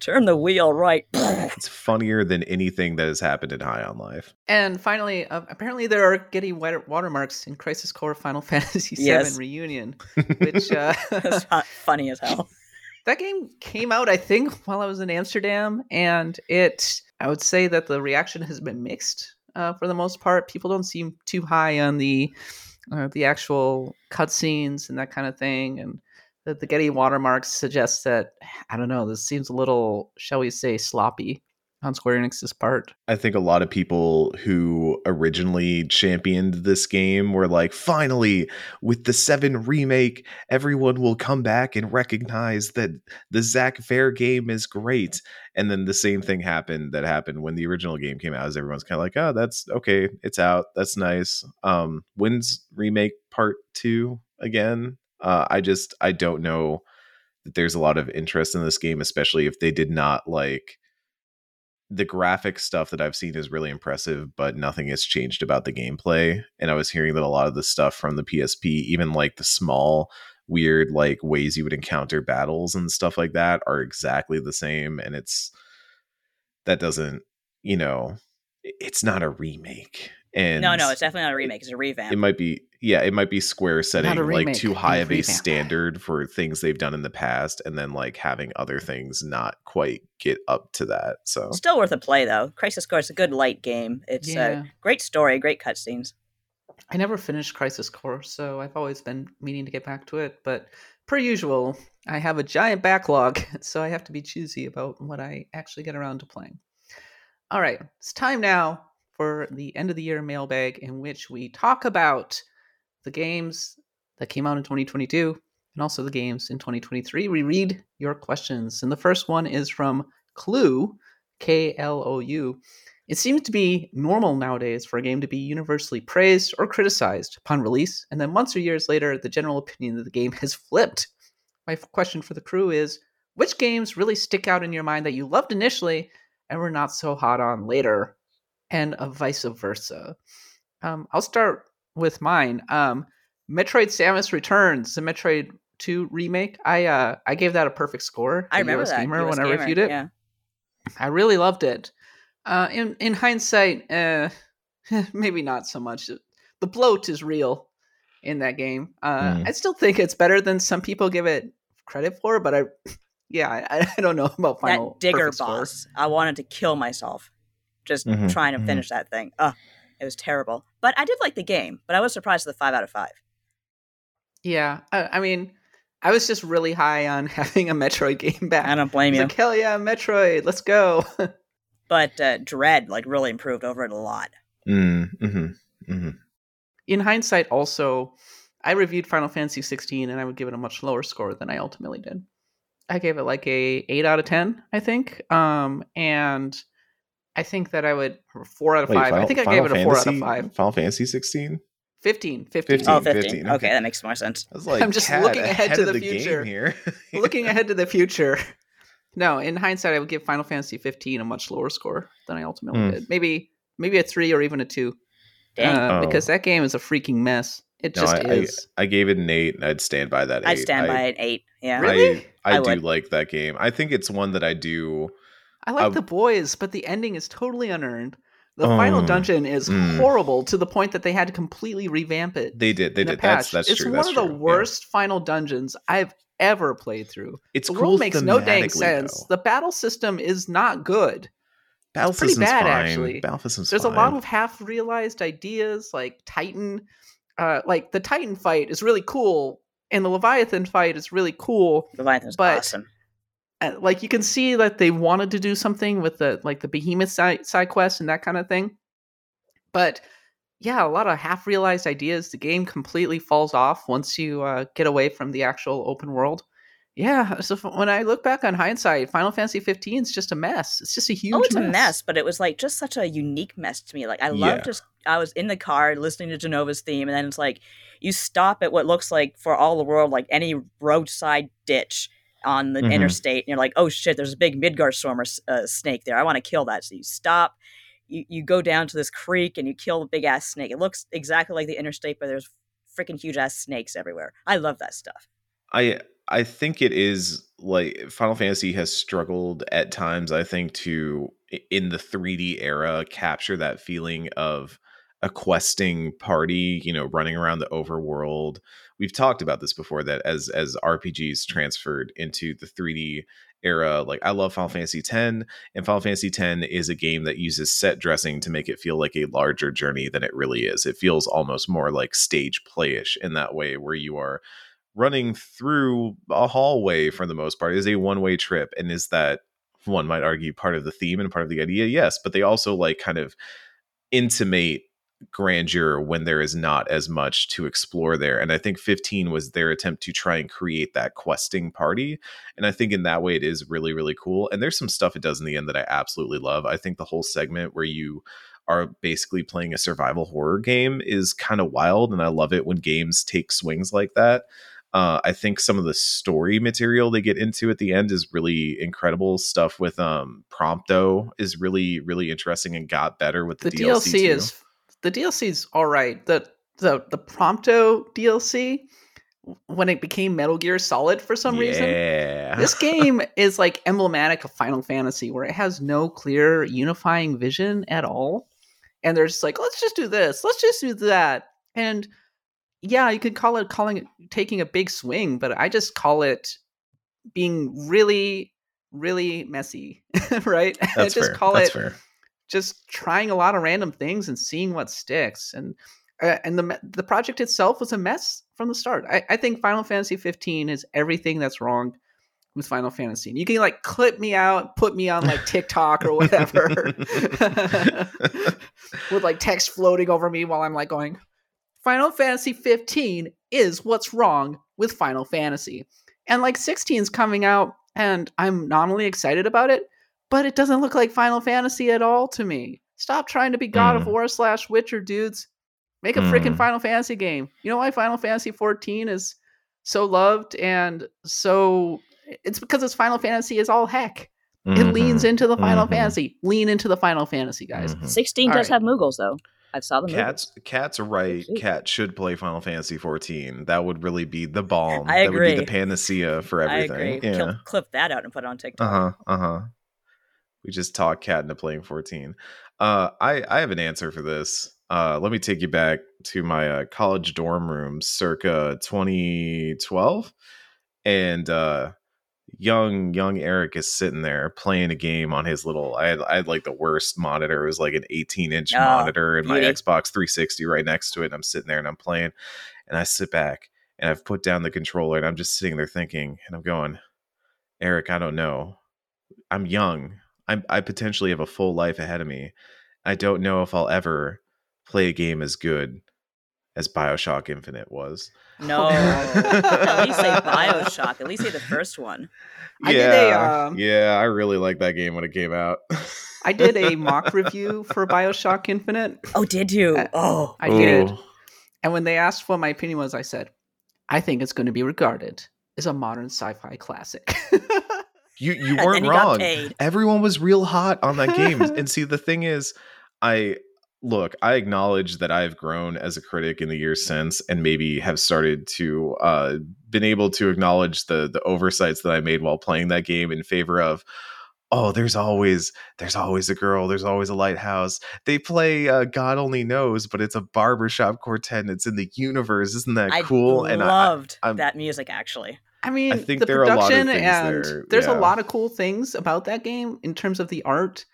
Turn the wheel right. (laughs) It's funnier than anything that has happened in High on Life. And finally, uh, apparently there are getting water- watermarks in Crisis Core Final (laughs) Fantasy VII Yes. Reunion, which uh, It's funny as hell. that game came out, I think, while I was in Amsterdam, and it. I would say that the reaction has been mixed uh, for the most part. People don't seem too high on the uh, the actual cutscenes and that kind of thing, and the, the Getty watermarks suggest that I don't know. This seems a little, shall we say, sloppy on Square Enix's part. I think a lot of people who originally championed this game were like, finally, with the 7 remake, everyone will come back and recognize that the Zack Fair game is great. And then the same thing happened that happened when the original game came out, as everyone's kind of like, oh, that's okay, it's out, that's nice. Um, when's remake part two again? Uh, I just I don't know that there's a lot of interest in this game, especially if they did not like the graphic stuff that I've seen is really impressive, but nothing has changed about the gameplay. And I was hearing that a lot of the stuff from the PSP, even like the small, weird, like ways you would encounter battles and stuff like that, are exactly the same. And it's that doesn't, you know, it's not a remake. And no, no, it's definitely not a remake. It's a revamp. It might be, yeah, it might be Square setting like too high of a revamp. standard for things they've done in the past, and then like having other things not quite get up to that. So Still worth a play though. Crisis Core is a good light game. It's Yeah. a great story, great cutscenes. I never finished Crisis Core, so I've always been meaning to get back to it. But per usual, I have a giant backlog, (laughs) so I have to be choosy about what I actually get around to playing. All right, it's time now for the end of the year mailbag, in which we talk about the games that came out in 2022 and also the games in 2023. We read your questions, and the first one is from Clue, K L O U. It seems to be normal nowadays for a game to be universally praised or criticized upon release, and then months or years later, the general opinion of the game (laughs) has flipped. My question for the crew is which games really stick out in your mind that you loved initially and were not so hot on later, and uh, vice versa? Um, I'll start with mine. Um, Metroid Samus Returns, the Metroid 2 remake. I uh, I gave that a perfect score. I remember US that. Gamer US when I reviewed it. Yeah. I really loved it. Uh, in in hindsight, uh, (laughs) maybe not so much. The bloat is real in that game. Uh, Mm. I still think it's better than some people give it credit for, but I, (laughs) yeah, I, I don't know about final that digger perfect score. boss. I wanted to kill myself just Mhm, trying to mhm. finish that thing. Ugh, it was terrible. But I did like the game, but I was surprised with the five out of five. Yeah, I, I mean, I was just really high on (laughs) having a Metroid game back. I don't I blame was you. like, hell yeah, Metroid, let's go. (laughs) But uh, Dread like really improved over it a lot. Mm, mm-hmm, mm-hmm. in hindsight, also, I reviewed Final Fantasy 16 and I would give it a much lower score than I ultimately did. I gave it like a 8 out of 10, I think. Um, and I think that I would, 4 out of 5. I think I gave it a 4 out of 5. Final Fantasy 16. 15. 15. 15. Oh, 15. 15, Okay. okay. that makes more sense. I was like, (laughs) I'm just looking ahead to of the future." here. (laughs) Looking ahead to the future. (laughs) No, in hindsight, I would give Final Fantasy 15 a much lower score than I ultimately Hmm. did. Maybe maybe a 3 or even a 2. Dang. Uh, Oh. Because that game is a freaking mess. It No, just I, I, is. I gave it an eight, and I'd stand by that. I'd eight. stand I, by an eight. Yeah. Really? I, I, I do would. like that game. I think it's one that I do. I like Uh, the boys, but the ending is totally unearned. The final Um, dungeon is mm. horrible to the point that they had to completely revamp it. They did. They in a did. That's patch. that's it's true. one that's of the true, yeah. worst final dungeons I've ever played through. It's the cool world makes no dang sense. though. The battle system is not good. Battle it's pretty system's bad, fine. actually. Battle system's There's fine. a lot of half-realized ideas, like Titan. Uh, like the Titan fight is really cool, and the Leviathan fight is really cool. Leviathan's but- awesome. Uh, like you can see that they wanted to do something with the like the behemoth side, side quest and that kind of thing but yeah a lot of half realized ideas the game completely falls off once you uh, get away from the actual open world yeah so f- when i look back on hindsight final fantasy 15 is just a mess it's just a huge Oh, it's a mess, but it was like just such a unique mess to me. Like I love Yeah. just I was in the car listening to Jenova's theme, and then it's like you stop at what looks like for all the world like any roadside ditch on the Mhm. interstate, and you're like, oh shit, there's a big Midgardsormr or uh, snake there. I want to kill that. So you stop. You, you go down to this creek and you kill the big ass snake. It looks exactly like the interstate, but there's freaking huge ass snakes everywhere. I love that stuff. I I think it is like Final Fantasy has struggled at times. I think to in the 3D era capture that feeling of a questing party, you know, running around the overworld. We've talked about this before that as as RPGs mm-hmm. transferred into the 3D era, like I love Final Fantasy X, and Final Fantasy X is a game that uses set dressing to make it feel like a larger journey than it really is. It feels almost more like stage playish in that way, where you are running through a hallway for the most part. It is a one way trip, and is that one might argue part of the theme and part of the idea yes but they also like kind of intimate grandeur when there is not as much to explore there and i think 15 was their attempt to try and create that questing party and i think in that way it is really really cool and there's some stuff it does in the end that i absolutely love i think the whole segment where you are basically playing a survival horror game is kind of wild and i love it when games take swings like that uh, I think some of the story material they get into at the end is really incredible. Stuff with um, Prompto is really really interesting and got better with the, the DLC. DLC, is the DLC is all right. The the the Prompto DLC when it became Metal Gear Solid for some reason. Yeah. This (laughs) game is like emblematic of Final Fantasy where it has no clear unifying vision at all. And they're just like, let's just do this, let's just do that. And yeah, you could call it calling it taking a big swing, but I just call it being really, really messy, (laughs) right? I That's just fair. call That's it fair. Just trying a lot of random things and seeing what sticks. And uh, and the the project itself was a mess from the start. I, I think Final Fantasy 15 is everything that's wrong with Final Fantasy. And you can like clip me out, put me on like TikTok or whatever, (laughs) with like text floating over me while I'm like going, Final Fantasy 15 is what's wrong with Final Fantasy. And like 16 is coming out, and I'm not only excited about it, but it doesn't look like Final Fantasy at all to me. Stop trying to be God of Mm. War slash Witcher, dudes. Make a freaking Mm. Final Fantasy game. You know why Final Fantasy 14 is so loved and so it's because it's Final Fantasy is all heck. It leans Mhm. into the Final Mhm. Fantasy. Lean into the Final Fantasy, guys. Mhm. 16 All does right. have Moogles, though. I saw the Cats, cats are right. Sweet. Kat should play Final Fantasy 14. That would really be the balm. I That would be agree. the panacea for I everything. agree. Yeah. Kill, clip that out and put it on TikTok. Uh huh. Uh huh. We just talked Kat into playing 14. Uh, I I have an answer for this. Uh, let me take you back to my uh, college dorm room, circa 2012, and uh, young young Eric is sitting there playing a game on his little. I had I had like the worst monitor. It was like an 18 inch Oh, monitor, and my. Xbox 360 right next to it. And I'm sitting there and I'm playing, and I sit back and I've put down the controller and I'm just sitting there thinking, and I'm going, Eric, I don't know. I'm young. I'm, I potentially have a full life ahead of me. I don't know if I'll ever play a game as good as Bioshock Infinite was. No. (laughs) At least say Bioshock. At least say the (laughs) first one. I did a, um, yeah, I really liked that game when it came out. I did a (laughs) mock review for Bioshock Infinite. Oh, did you? Uh, Oh. I did. Ooh. And when they asked what my opinion was, I said, I think it's going to be regarded as a modern sci fi classic. You (laughs) you weren't wrong. Everyone was real hot on that game. (laughs) and see, the thing is, I look, I acknowledge that I've grown as a critic in the years since, and maybe have started to uh, been able to acknowledge the the oversights that I made while playing that game in favor of. Oh, there's always there's always a girl. There's always a lighthouse. They play uh, God only knows, but it's a barbershop quartet. and It's in the universe. Isn't that I cool? and I, loved that music, actually. I mean, think the there are a lot of production things and there, there's yeah. a lot of cool things about that game in terms of the art.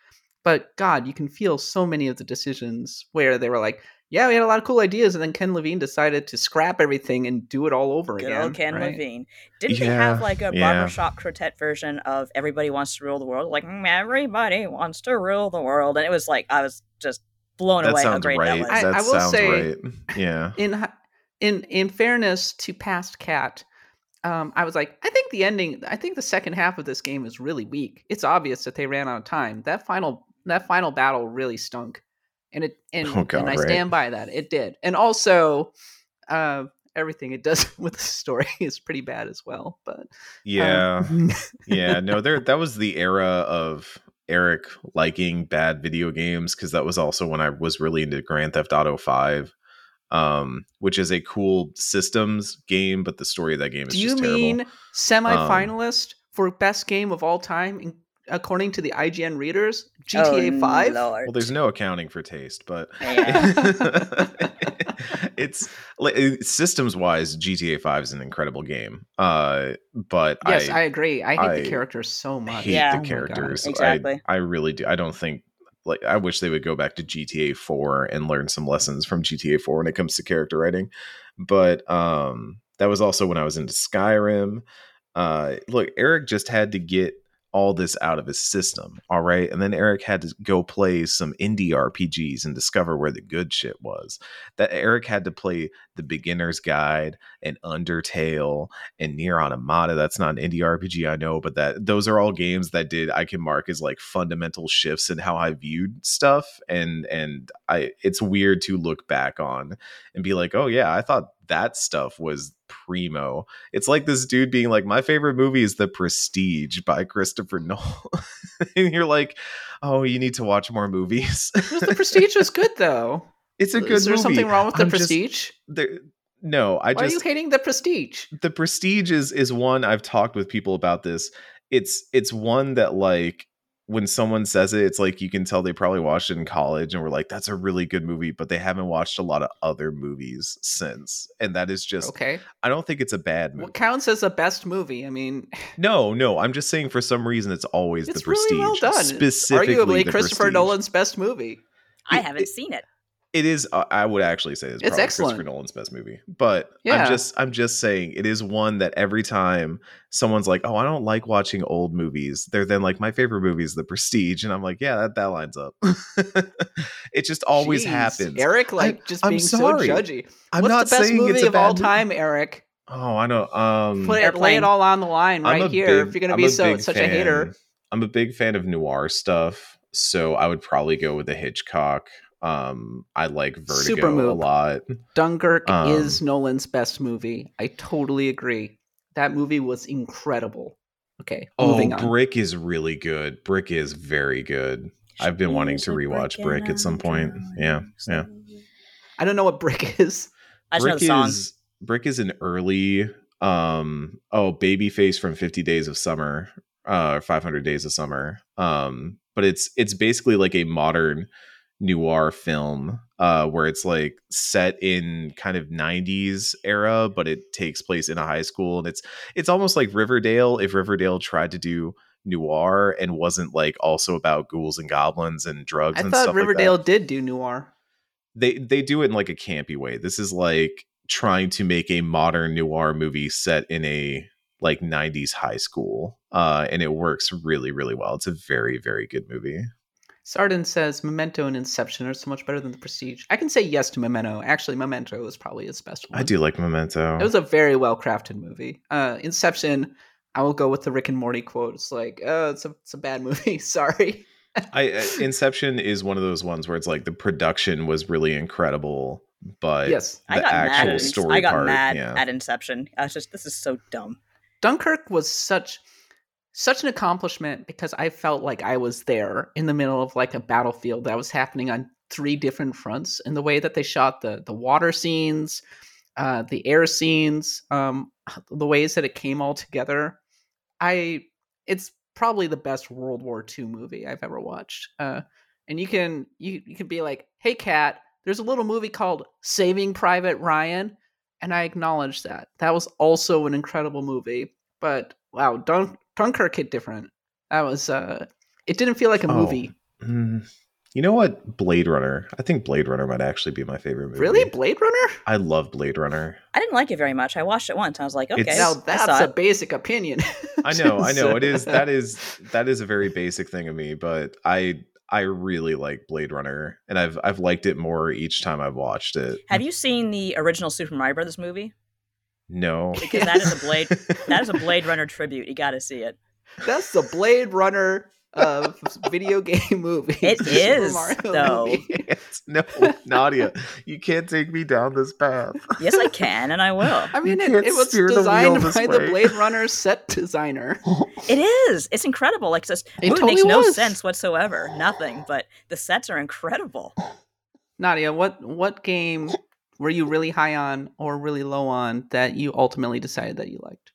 But God, you can feel so many of the decisions where they were like, "Yeah, we had a lot of cool ideas," and then Ken Levine decided to scrap everything and do it all over Good again. old Ken right? Levine. Didn't they have like a yeah. barbershop quartet version of Everybody Wants to Rule the World? Like, "Mm, everybody wants to rule the world. And it was like, I was just blown that away how sounds great right. that was. I- that I will sounds say- right. Yeah. in in in fairness to past Kat um i was like i think the ending i think the second half of this game is really weak it's obvious that they ran out of time that final that final battle really stunk and it (laughs) and, Oh, God, and i right. stand by that it did and also uh everything it does (laughs) with the story is pretty bad as well but Yeah. um, (laughs) yeah. No, there that was the era of Eric liking bad video games because that was also when I was really into Grand Theft Auto 5. Um, which is a cool systems game, but the story of that game is do you mean terrible. semi-finalist for best game of all time in, according to the ign readers gta Oh, 5 Lord. Well, there's no accounting for taste, but (laughs) Yeah. (laughs) it's like systems wise, GTA 5 is an incredible game. Uh, but Yes, I, I, agree. I hate I the characters so much. hate Yeah. the Oh characters. Exactly. I, I really do. I don't think like I wish they would go back to GTA 4 and learn some lessons from GTA 4 when it comes to character writing. But um that was also when I was into Skyrim. Uh look, Eric just had to get all this out of his system. All right. And then Eric had to go play some indie RPGs and discover where the good shit was. That Eric had to play The Beginner's Guide and Undertale and Nier Automata. That's not an indie RPG, I know, but that those are all games that did I can mark as like fundamental shifts in how I viewed stuff. And and I it's weird to look back on and be like, oh yeah, I thought that stuff was primo. It's like this dude being like, my favorite movie is The Prestige by Christopher (laughs) Nolan. and you're like, oh, you need to watch more movies. the Prestige was good though. It's a good Is there movie. something wrong with The I'm Prestige? there, no, I Why just are you hating The Prestige? the prestige is is one I've talked with people about this. It's it's one that like when someone says it, it's like you can tell they probably watched it in college and were like, that's a really good movie, but they haven't watched a lot of other movies since. And that is just Okay. I don't think it's a bad movie. What counts as a best movie? I mean, (laughs) No, no, I'm just saying for some reason it's always it's the prestige. really well done. Specifically Arguably the Christopher Prestige. Nolan's best movie. I haven't it- seen it. It is. Uh, I would actually say it's, It's probably excellent. Christopher Nolan's best movie. But Yeah. I'm just, I'm just saying, it is one that every time someone's like, "Oh, I don't like watching old movies," they're then like, "My favorite movie is The Prestige," and I'm like, "Yeah, that that lines up." (laughs) it just always Jeez, happens. Eric, like just I'm being sorry. so judgy. I'm What's not the best saying movie it's a of all bad movie. time, Eric? Oh, I know. Um, Put it, lay it all on the line right here. big- if you're gonna be so big such a hater. I'm a big fan of noir stuff, so I would probably go with the Hitchcock. Um, I like Super Vertigo a lot. Dunkirk Um, is Nolan's best movie. I totally agree. That movie was incredible. Okay, Oh, moving on. Brick is really good. Brick is very good. I've been wanting to rewatch Brick at some point. Yeah, yeah. I don't know what Brick (laughs) is. I just know Brick the song. is Brick is an early um oh Babyface from 50 Days of Summer, uh 500 Days of Summer. Um but it's it's basically like a modern noir film uh where it's like set in kind of 90s era but it takes place in a high school and it's it's almost like Riverdale if Riverdale tried to do noir and wasn't like also about ghouls and goblins and drugs I and thought stuff like that Riverdale did do noir. they they do it in like a campy way. This is like trying to make a modern noir movie set in a like 90s high school. Uh and it works really really well. It's a very very good movie. Sardin says Memento and Inception are so much better than The Prestige. I can say yes to Memento. Actually, Memento is probably his best one. I do like Memento. It was a very well crafted movie. Uh, Inception, I will go with the Rick and Morty quote. It's like, oh, it's a it's a bad (laughs) movie. Sorry. I uh, Inception is one of those ones where it's like the production was really incredible, but yes, the I got mad. actual At, story I got part, mad yeah. at Inception. I was just, this is so dumb. Dunkirk was such such an accomplishment because I felt like I was there in the middle of like a battlefield that was happening on three different fronts. And the way that they shot the the water scenes, uh, the air scenes, um, (sighs) the ways that it came all together, I it's probably the best World War II movie I've ever watched. Uh, and you can you you can be like, hey, Kat, there's a little movie called Saving Private Ryan, and I acknowledge that that was also an incredible movie. But wow, Dun- Dunkirk hit different. That was uh, it didn't feel like a Oh, movie. Mm, you know what? Blade Runner. I think Blade Runner might actually be my favorite movie. Really, Blade Runner? I love Blade Runner. I didn't like it very much. I watched it once. I was like, okay, It's- Now that's a it. basic opinion. (laughs) I know, I know. It is that (laughs) is that is a very basic thing of me, but I I really like Blade Runner, and I've I've liked it more each time I've watched it. Have you seen the original Super Mario Brothers movie? No, Because that is a (laughs) Blade that is a Blade Runner tribute. You got to see it. That's the Blade Runner uh, of video (laughs) game movie. It is The Super is, Mario though. movie. (laughs) It's- no, Nadia, you can't take me down this path. Yes, I can, and I will. I mean, it, can't it was steer the designed wheel by the. Blade Runner set designer. It is. It's incredible. Like this It movie totally makes no sense whatsoever. Nothing. But the sets are incredible. Nadia, what what game were you really high on or really low on that you ultimately decided that you liked?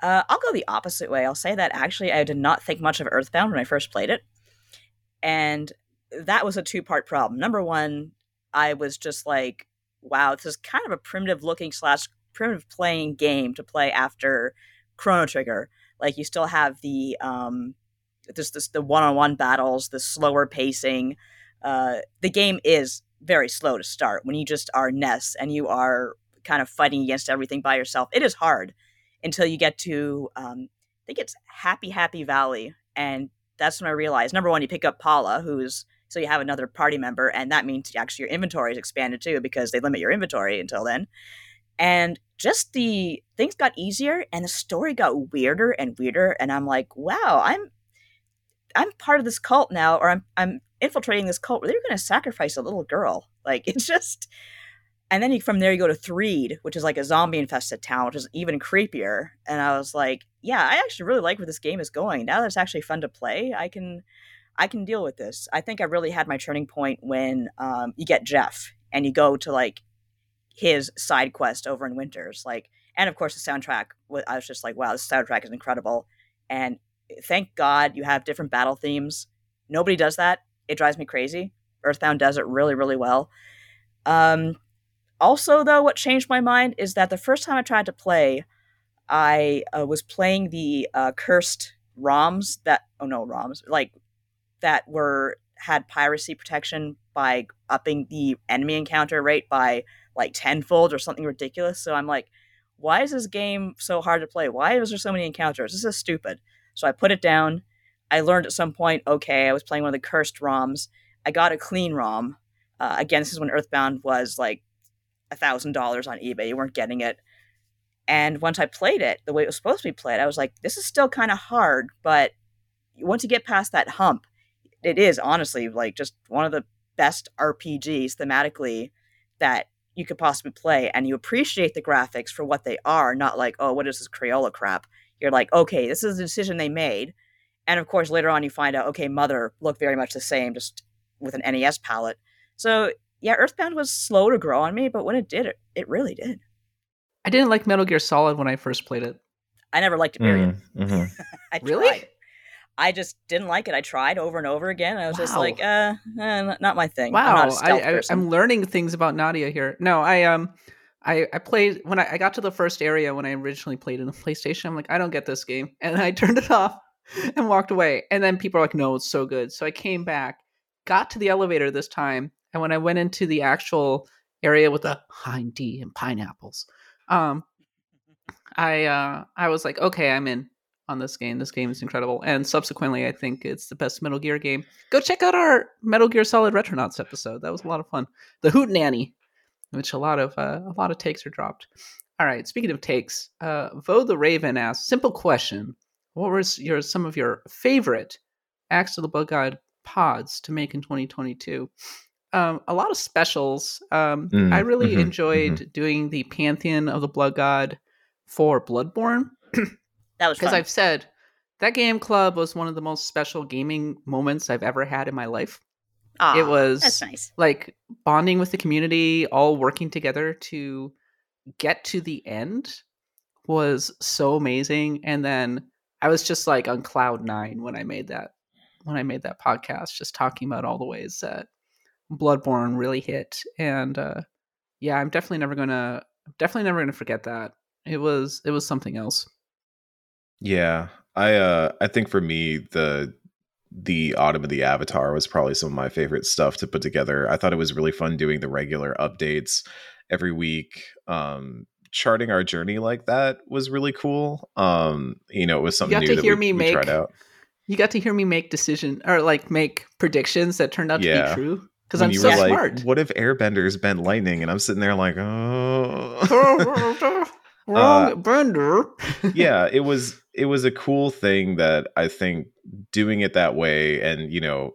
Uh, I'll go the opposite way. I'll say that actually I did not think much of Earthbound when I first played it. And that was a two part problem. Number one, I was just like, wow, this is kind of a primitive looking slash primitive playing game to play after Chrono Trigger. Like you still have the um this this the one on one battles, the slower pacing. Uh the game is very slow to start when you just are Ness and you are kind of fighting against everything by yourself. It is hard until you get to um, I think it's Happy Happy Valley, and that's when I realized number one, you pick up Paula, who's so you have another party member, and that means actually your inventory is expanded too because they limit your inventory until then. And just the things got easier, and the story got weirder and weirder, and I'm like, wow, I'm I'm part of this cult now, or I'm I'm infiltrating this cult where they're going to sacrifice a little girl. Like (laughs) it's just, and then you, from there you go to Threed, which is like a zombie infested town, which is even creepier. And I was like, yeah, I actually really like where this game is going. Now that it's actually fun to play, I can I can deal with this. I think I really had my turning point when um, you get Jeff and you go to like his side quest over in Winters, like, and of course the soundtrack. I was just like, wow, this soundtrack is incredible, and thank God you have different battle themes. Nobody does that. It drives me crazy. Earthbound does it really, really well. Um, also, though, what changed my mind is that the first time I tried to play, I uh, was playing the uh, cursed ROMs that oh no ROMs like that were had piracy protection by upping the enemy encounter rate by like tenfold or something ridiculous. So I'm like, why is this game so hard to play? Why is there so many encounters? This is stupid. So I put it down. I learned at some point, okay, I was playing one of the cursed ROMs. I got a clean ROM. Uh, again, this is when Earthbound was like a thousand dollars on eBay. You weren't getting it. And once I played it the way it was supposed to be played, I was like, this is still kind of hard, but once you get past that hump, it is honestly like just one of the best RPGs thematically that you could possibly play and you appreciate the graphics for what they are not like oh what is this crayola crap you're like okay this is the decision they made and of course later on you find out okay mother looked very much the same just with an nes palette so yeah earthbound was slow to grow on me but when it did it, it really did i didn't like metal gear solid when i first played it i never liked it period Mm, (laughs) mhm. I Really? tried. I just didn't like it. I tried over and over again. I was just like, uh, eh, not- not my thing. I'm Wow, not a stealth I, I, person. I'm learning things about Nadia here. No, I um, I I played when I, I got to the first area when I originally played in the PlayStation. I'm like, I don't get this game, and I (laughs) turned it off (laughs) and walked away. And then people are like, No, it's so good. So I came back, got to the elevator this time, and when I went into the actual area with the hind D and pineapples, um, I uh, I was like, okay, I'm in on this game. This game is incredible, and subsequently, I think it's the best Metal Gear game. Go check out our Metal Gear Solid Retronauts episode. That was a lot of fun. The Hoot Nanny, which a lot of uh, a lot of takes are dropped. All right, speaking of takes, uh, Vo the Raven asks, simple question: What was your some of your favorite Axe of the Blood God pods to make in 2022? Um, a lot of specials. Um, Mm, I really mhm, enjoyed doing the Pantheon of the Blood God for Bloodborne (clears throat) that was because. I've said that game club was one of the most special gaming moments I've ever had in my life. Aw, it was That's nice. like bonding with the community, all working together to get to the end was so amazing. And then I was just like on cloud nine when I made that when I made that podcast, just talking about all the ways that Bloodborne really hit. And uh yeah, I'm definitely never gonna definitely never gonna forget that. It was it was something else. Yeah, I uh I think for me the the autumn of the avatar was probably some of my favorite stuff to put together. I thought it was really fun doing the regular updates every week. Um charting our journey like that was really cool. Um you know, it was something you got new to hear we, me we make tried out. You got to hear me make decision or like make predictions that turned out to be true because I'm so like, smart. what if airbenders bend lightning? And I'm sitting there like, oh (laughs) (laughs) Wrong Uh, bender. yeah it (laughs) was it was a cool thing that i think doing it that way and you know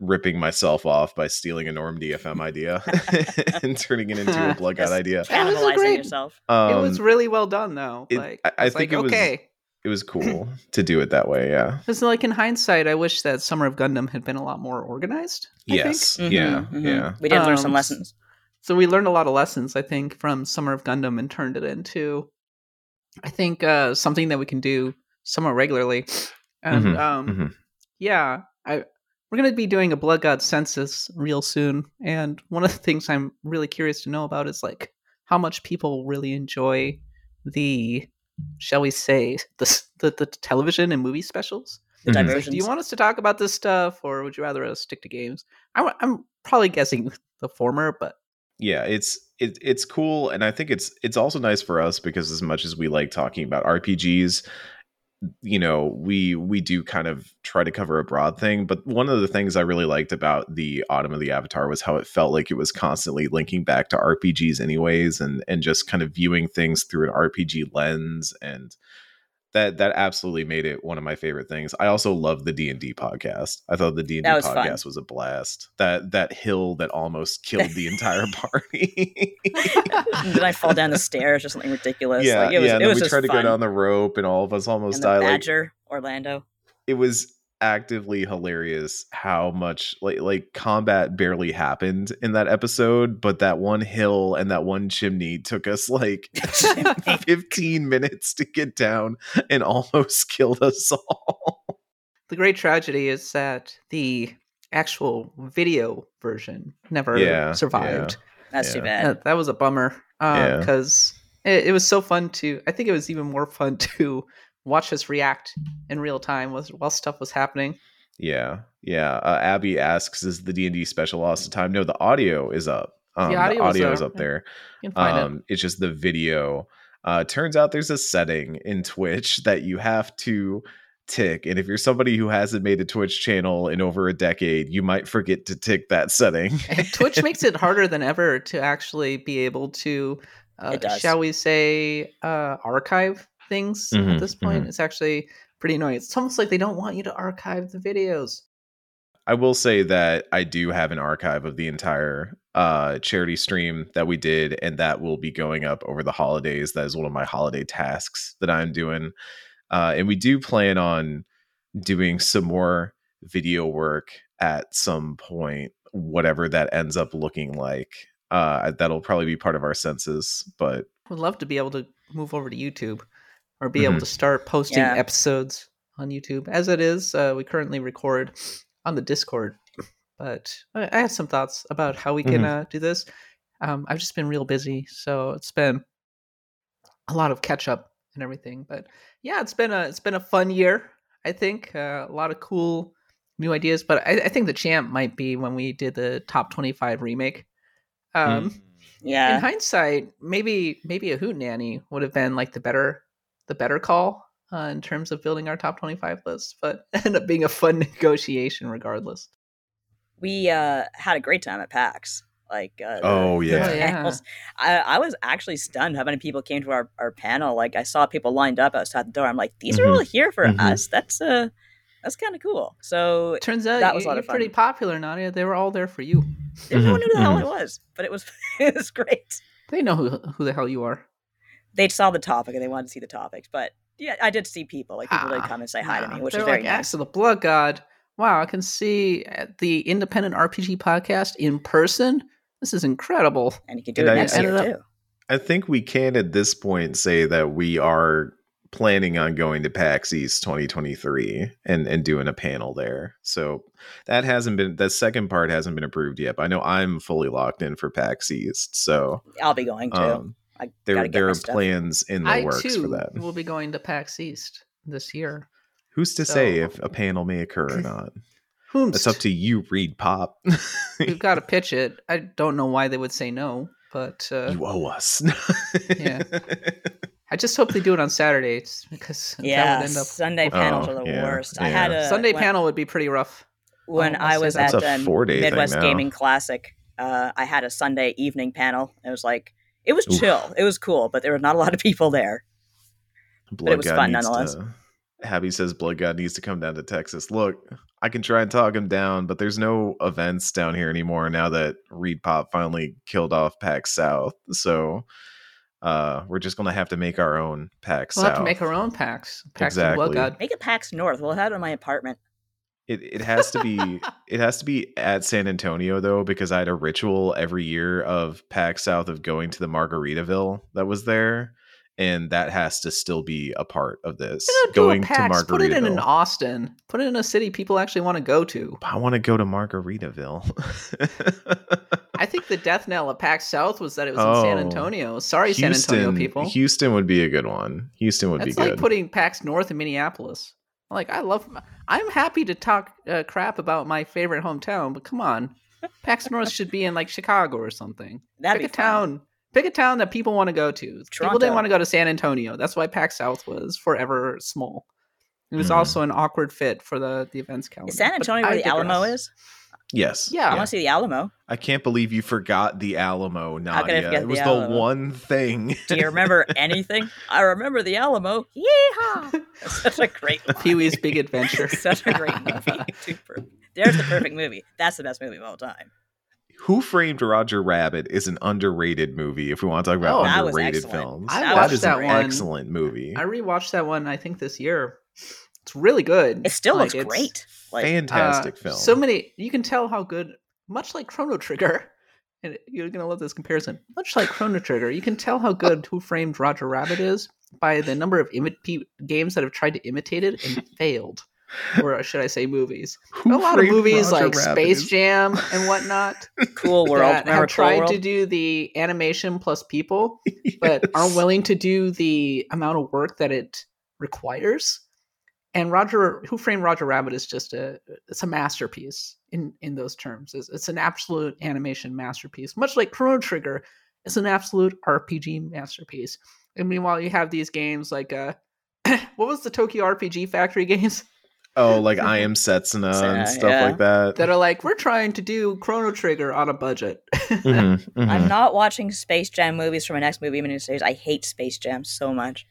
ripping myself off by stealing a norm dfm (laughs) idea (laughs) (laughs) and turning it into a blood god idea That was great- yourself. um, it was really well done though. it- like I- I was think like, it was- okay. it was cool (clears throat) to do it that way yeah Because like in hindsight, I wish that Summer of Gundam had been a lot more organized. I think. yes Mhm, yeah mhm. yeah We did learn some Um, lessons. So we learned a lot of lessons, I think, from Summer of Gundam and turned it into, I think, uh, something that we can do somewhat regularly. And Mhm, um, mhm. yeah, I we're gonna be doing a Blood God census real soon, and one of the things I'm really curious to know about is like how much people really enjoy the, shall we say, the the, the television and movie specials. The Mhm. Diversions. do you want us to talk about this stuff, or would you rather us stick to games? I'm, I'm probably guessing the former, but yeah it's it, it's cool and i think it's it's also nice for us because as much as we like talking about rpgs you know we we do kind of try to cover a broad thing but one of the things i really liked about the autumn of the avatar was how it felt like it was constantly linking back to rpgs anyways and and just kind of viewing things through an rpg lens and that that absolutely made it one of my favorite things. I also love the D and D podcast. I thought the D and D podcast fun. was a blast. That that hill that almost (laughs) killed the entire party. Did I fall down the stairs or something ridiculous? Yeah, like, it was, yeah. It was we tried to fun. go down the rope, and all of us almost and died. Badger, like, Orlando. It was actively hilarious how much like like combat barely happened in that episode but that one hill and that one chimney took us like (laughs) 15 minutes to get down and almost killed us all (laughs) the great tragedy is that the actual video version never Yeah, survived That's too bad. that, that was a bummer uh, Yeah. because it, it was so fun to i think it was even more fun (laughs) to watch us react in real time was, while stuff was happening. Yeah yeah uh, abby asks is the d&d special lost of time? No the audio is up. Um, the audio audio, is is up, up yeah. there. You can find it. Um it's just the video. Uh turns out there's a setting in twitch that you have to tick and if you're somebody who hasn't made a twitch channel in over a decade you might forget to tick that setting. (laughs) Twitch (laughs) makes it harder than ever to actually be able to, uh, shall we say, uh, archive things Mhm, at this point. mhm. It's actually pretty annoying. It's almost like they don't want you to archive the videos. I will say that I do have an archive of the entire uh, charity stream that we did, and that will be going up over the holidays. That is one of my holiday tasks that I'm doing. Uh, and we do plan on doing some more video work at some point, whatever that ends up looking like. Uh, that'll probably be part of our census, but Would love to be able to move over to YouTube or be able Mhm. to start posting Yeah. episodes on YouTube. As it is, uh, we currently record on the Discord, but I, I have some thoughts about how we can uh, do this. Um, I've just been real busy, so it's been a lot of catch up and everything. But yeah, it's been a it's been a fun year. I think uh, a lot of cool new ideas. But I, I think the champ might be when we did the top twenty five remake. Um, in Yeah. hindsight, maybe maybe a hoot nanny would have been like the better the better call uh, in terms of building our top twenty five list, but (laughs) ended up being a fun (laughs) negotiation regardless. We uh, had a great time at PAX. Like, uh, Oh, yeah. Oh, yeah. I, I was actually stunned how many people came to our, our panel. Like, I saw people lined up outside the door. I'm like, these are Mhm. all here for Mhm. us. That's uh, that's kind of cool. So Turns out That you, was a lot you're of fun. pretty popular, Nadia. They were all there for you. everyone Mhm, knew who the hell mhm. it was, but it was (laughs) it was great. They know who who the hell you are. They saw the topic and they wanted to see the topics, but yeah, I did see people. Like people did Ah, come and say hi to me, which they're was very like, nice. Axe of the Blood God. Wow, I can see uh, the independent RPG podcast in person. This is incredible. And you can do And it I next year ended too. I think we can at this point say that we are planning on going to PAX East 2023 and and doing a panel there. So that hasn't been the second part hasn't been approved yet. But I know I'm fully locked in for PAX East. So I'll be going too. um, I there there are stuff. plans in the I works too for that. We will be going to PAX East this year. Who's to say if a panel may occur or not? (laughs) Whomst. It's up to you, Reed Pop. (laughs) We've got to pitch it. I don't know why they would say no, but uh, you owe us. (laughs) Yeah. I just hope they do it on Saturdays because Yeah, that would end up. Sunday panels Oh, are the yeah, worst. I had a Sunday when, panel would be pretty rough. when Oh, I'll I say was at That's a um, Midwest. Gaming Classic. Uh, I had a Sunday evening panel. It was like it was Oof. chill. It was cool, but there were not a lot of people there. Blood it was God fun needs nonetheless. To, Abby says Blood God needs to come down to Texas. Look, I can try and talk him down, but there's no events down here anymore now that Reed Pop finally killed off PAX South. So uh we're just gonna have to make our own packs. We'll South. have to make our own packs. Packs of Exactly. Blood God. Make it packs North. We'll have it in my apartment. It it has to be (laughs) it has to be at San Antonio though because I had a ritual every year of PAX South of going to the Margaritaville that was there, and that has to still be a part of this. Why not do a Going to PAX? Put it in an Austin. Put it in a city people actually want to go to. I want to go to Margaritaville. I think the death knell of PAX South was that it was in San Oh. Antonio. Sorry, San Antonio people. Houston would be a good one. Houston would That's be like good. putting PAX North in Minneapolis. Like I love, I'm happy to talk uh, crap about my favorite hometown, but come on, PAX North should be in like Chicago or something. That'd pick a fun. town. Pick a town that people want to go to. People didn't want to go to San Antonio. That's why PAX South was forever small. It was Mhm. also an awkward fit for the the events calendar. Is San But Antonio I where the Alamo is? Yes. Yeah. I want to see the Alamo. I can't believe you forgot the Alamo, Nadia. How could I forget it was the the, one thing. Do you remember (laughs) anything? I remember the Alamo. Yeehaw! (laughs) That's such a great. (laughs) Pee Wee's Big Adventure. Such a great movie. Super. There's the perfect movie. That's the best movie of all time. Who Framed Roger Rabbit is an underrated movie. If we want to talk about Oh, that was underrated films, I that watched is that an one. excellent movie. I rewatched that one. I think this year. It's really good. It still Like, looks it's, great. Like Fantastic uh, film. So many. You can tell how good. Much like Chrono Trigger, (laughs) and you're gonna love this comparison. Much like Chrono Trigger, you can tell how good Who Framed Roger Rabbit is by the number of imi- pe- games that have tried to imitate it and (laughs) failed, or should I say, movies. Who a lot of movies Roger like Rabbit Space is- Jam (laughs) and whatnot Cool World. that have tried World? to do the animation plus people, but aren't willing to do the amount of work that it requires. And Roger, Who Framed Roger Rabbit, is just a it's a masterpiece in in those terms. It's, it's an absolute animation masterpiece, much like Chrono Trigger is an absolute RPG masterpiece. And meanwhile, you have these games like uh, (coughs) what was the Tokyo RPG Factory games Oh, like (laughs) I Am Setsuna Setsuna, and stuff yeah. like that. that are like we're trying to do Chrono Trigger on a budget. Mhm, mhm. (laughs) I'm not watching Space Jam movies for my next movie miniseries. I hate Space Jam so much.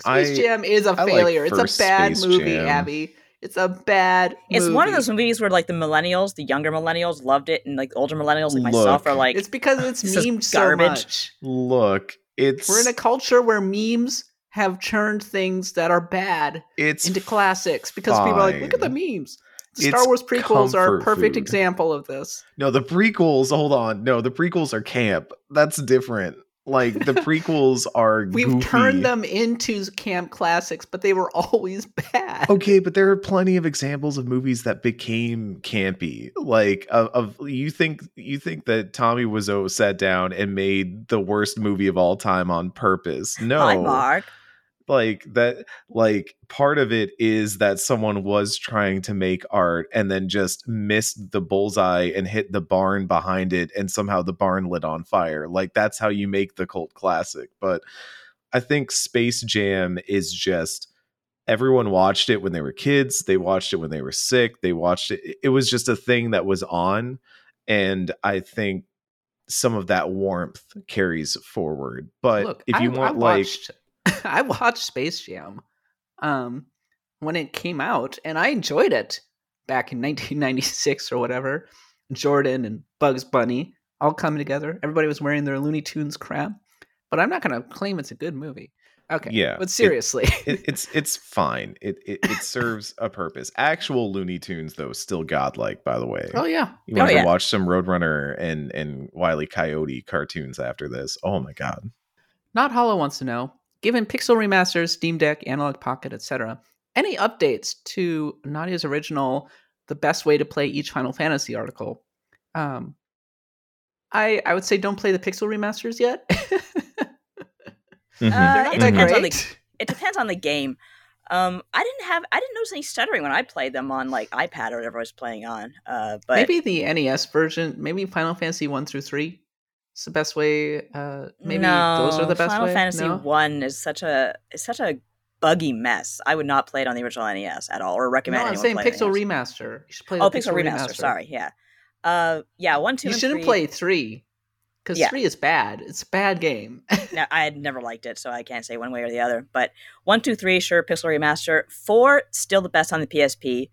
Space I- Jam is a I like failure. it's a bad Space movie, Jam. Abby. It's a bad. It's one of those movies where like the millennials, the younger millennials, loved it, and like the older millennials like myself are like, It's because it's This is memed so garbage. much. Look, it's We're in a culture where memes have churned things that are bad it's into classics because people are like, look at the memes. The Star Wars prequels are a perfect food. example of this. no the prequels. Hold on, no the prequels are camp. That's different. Like the prequels are. (laughs) We've goofy. turned them into camp classics, but they were (laughs) always bad. Okay, but there are plenty of examples of movies that became campy. Like of, of you think you think that Tommy Wiseau sat down and made the worst movie of all time on purpose. No. "Hi, Mark." Like that like part of it is that someone was trying to make art and then just missed the bullseye and hit the barn behind it and somehow the barn lit on fire like that's how you make the cult classic but i think space jam is just everyone watched it when they were kids they watched it when they were sick they watched it it was just a thing that was on and i think some of that warmth carries forward but Look, if you I, want I like watched, (laughs) I watched Space Jam um, when it came out, and I enjoyed it back in (laughs) 1996 or whatever. Jordan and Bugs Bunny all coming together. Everybody was wearing their Looney Tunes crap, but I'm not going to claim it's a good movie. Okay, Yeah, but it- seriously, it, (laughs) it's it's fine. It, it it serves a purpose. Actual Looney Tunes though still godlike. By the way, oh yeah, you want Oh, to yeah. watch some Roadrunner and and Wile E. Coyote cartoons after this? Oh my god! Not Hollow wants to know, given Pixel remasters, Steam Deck, Analog Pocket, etc., any updates to Nadia's original "The Best Way to Play Each Final Fantasy" article? Um, I I would say don't play the Pixel remasters yet. Mhm. Uh, They're not it that depends on the great. it depends on the game. Um, I didn't have I didn't notice any stuttering when I played them on like iPad or whatever I was playing on. Uh, but maybe the NES version, maybe Final Fantasy one through three. It's the best way. Uh, maybe no, those are the best Final way. Fantasy No? One is such a is such a buggy mess. I would not play it on the original NES at all, or recommend. No, I'm saying Pixel remaster. You should play. Oh, the Pixel remaster. Sorry, yeah, uh, yeah, one, two, You shouldn't three- play three because Yeah. three is bad. It's a bad game. No, (laughs) I had never liked it, so I can't say one way or the other. But one, two, three, sure, Pixel Remaster. Four, still the best on the PSP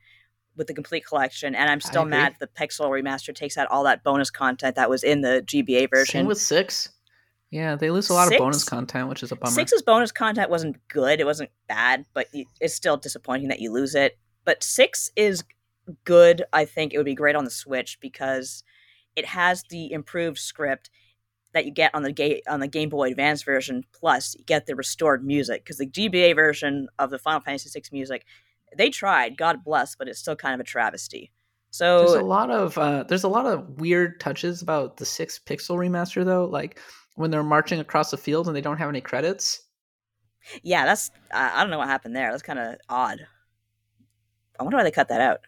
with the complete collection. And I'm still mad the Pixel Remaster takes out all that bonus content that was in the GBA version. Same with six. Yeah, they lose a lot of bonus content, which is a bummer. Six's bonus content wasn't good. It wasn't bad, but it's still disappointing that you lose it. But six is good. I think it would be great on the Switch because it has the improved script that you get on the ga- on the Game Boy Advance version. Plus, you get the restored music because the GBA version of the Final Fantasy VI music, they tried, God bless, but it's still kind of a travesty. So There's a So lot of uh, there's a lot of weird touches about the six pixel remaster though, like when they're marching across the field and they don't have any credits. yeah, that's I I don't know what happened there. That's kind of odd. I wonder why they cut that out.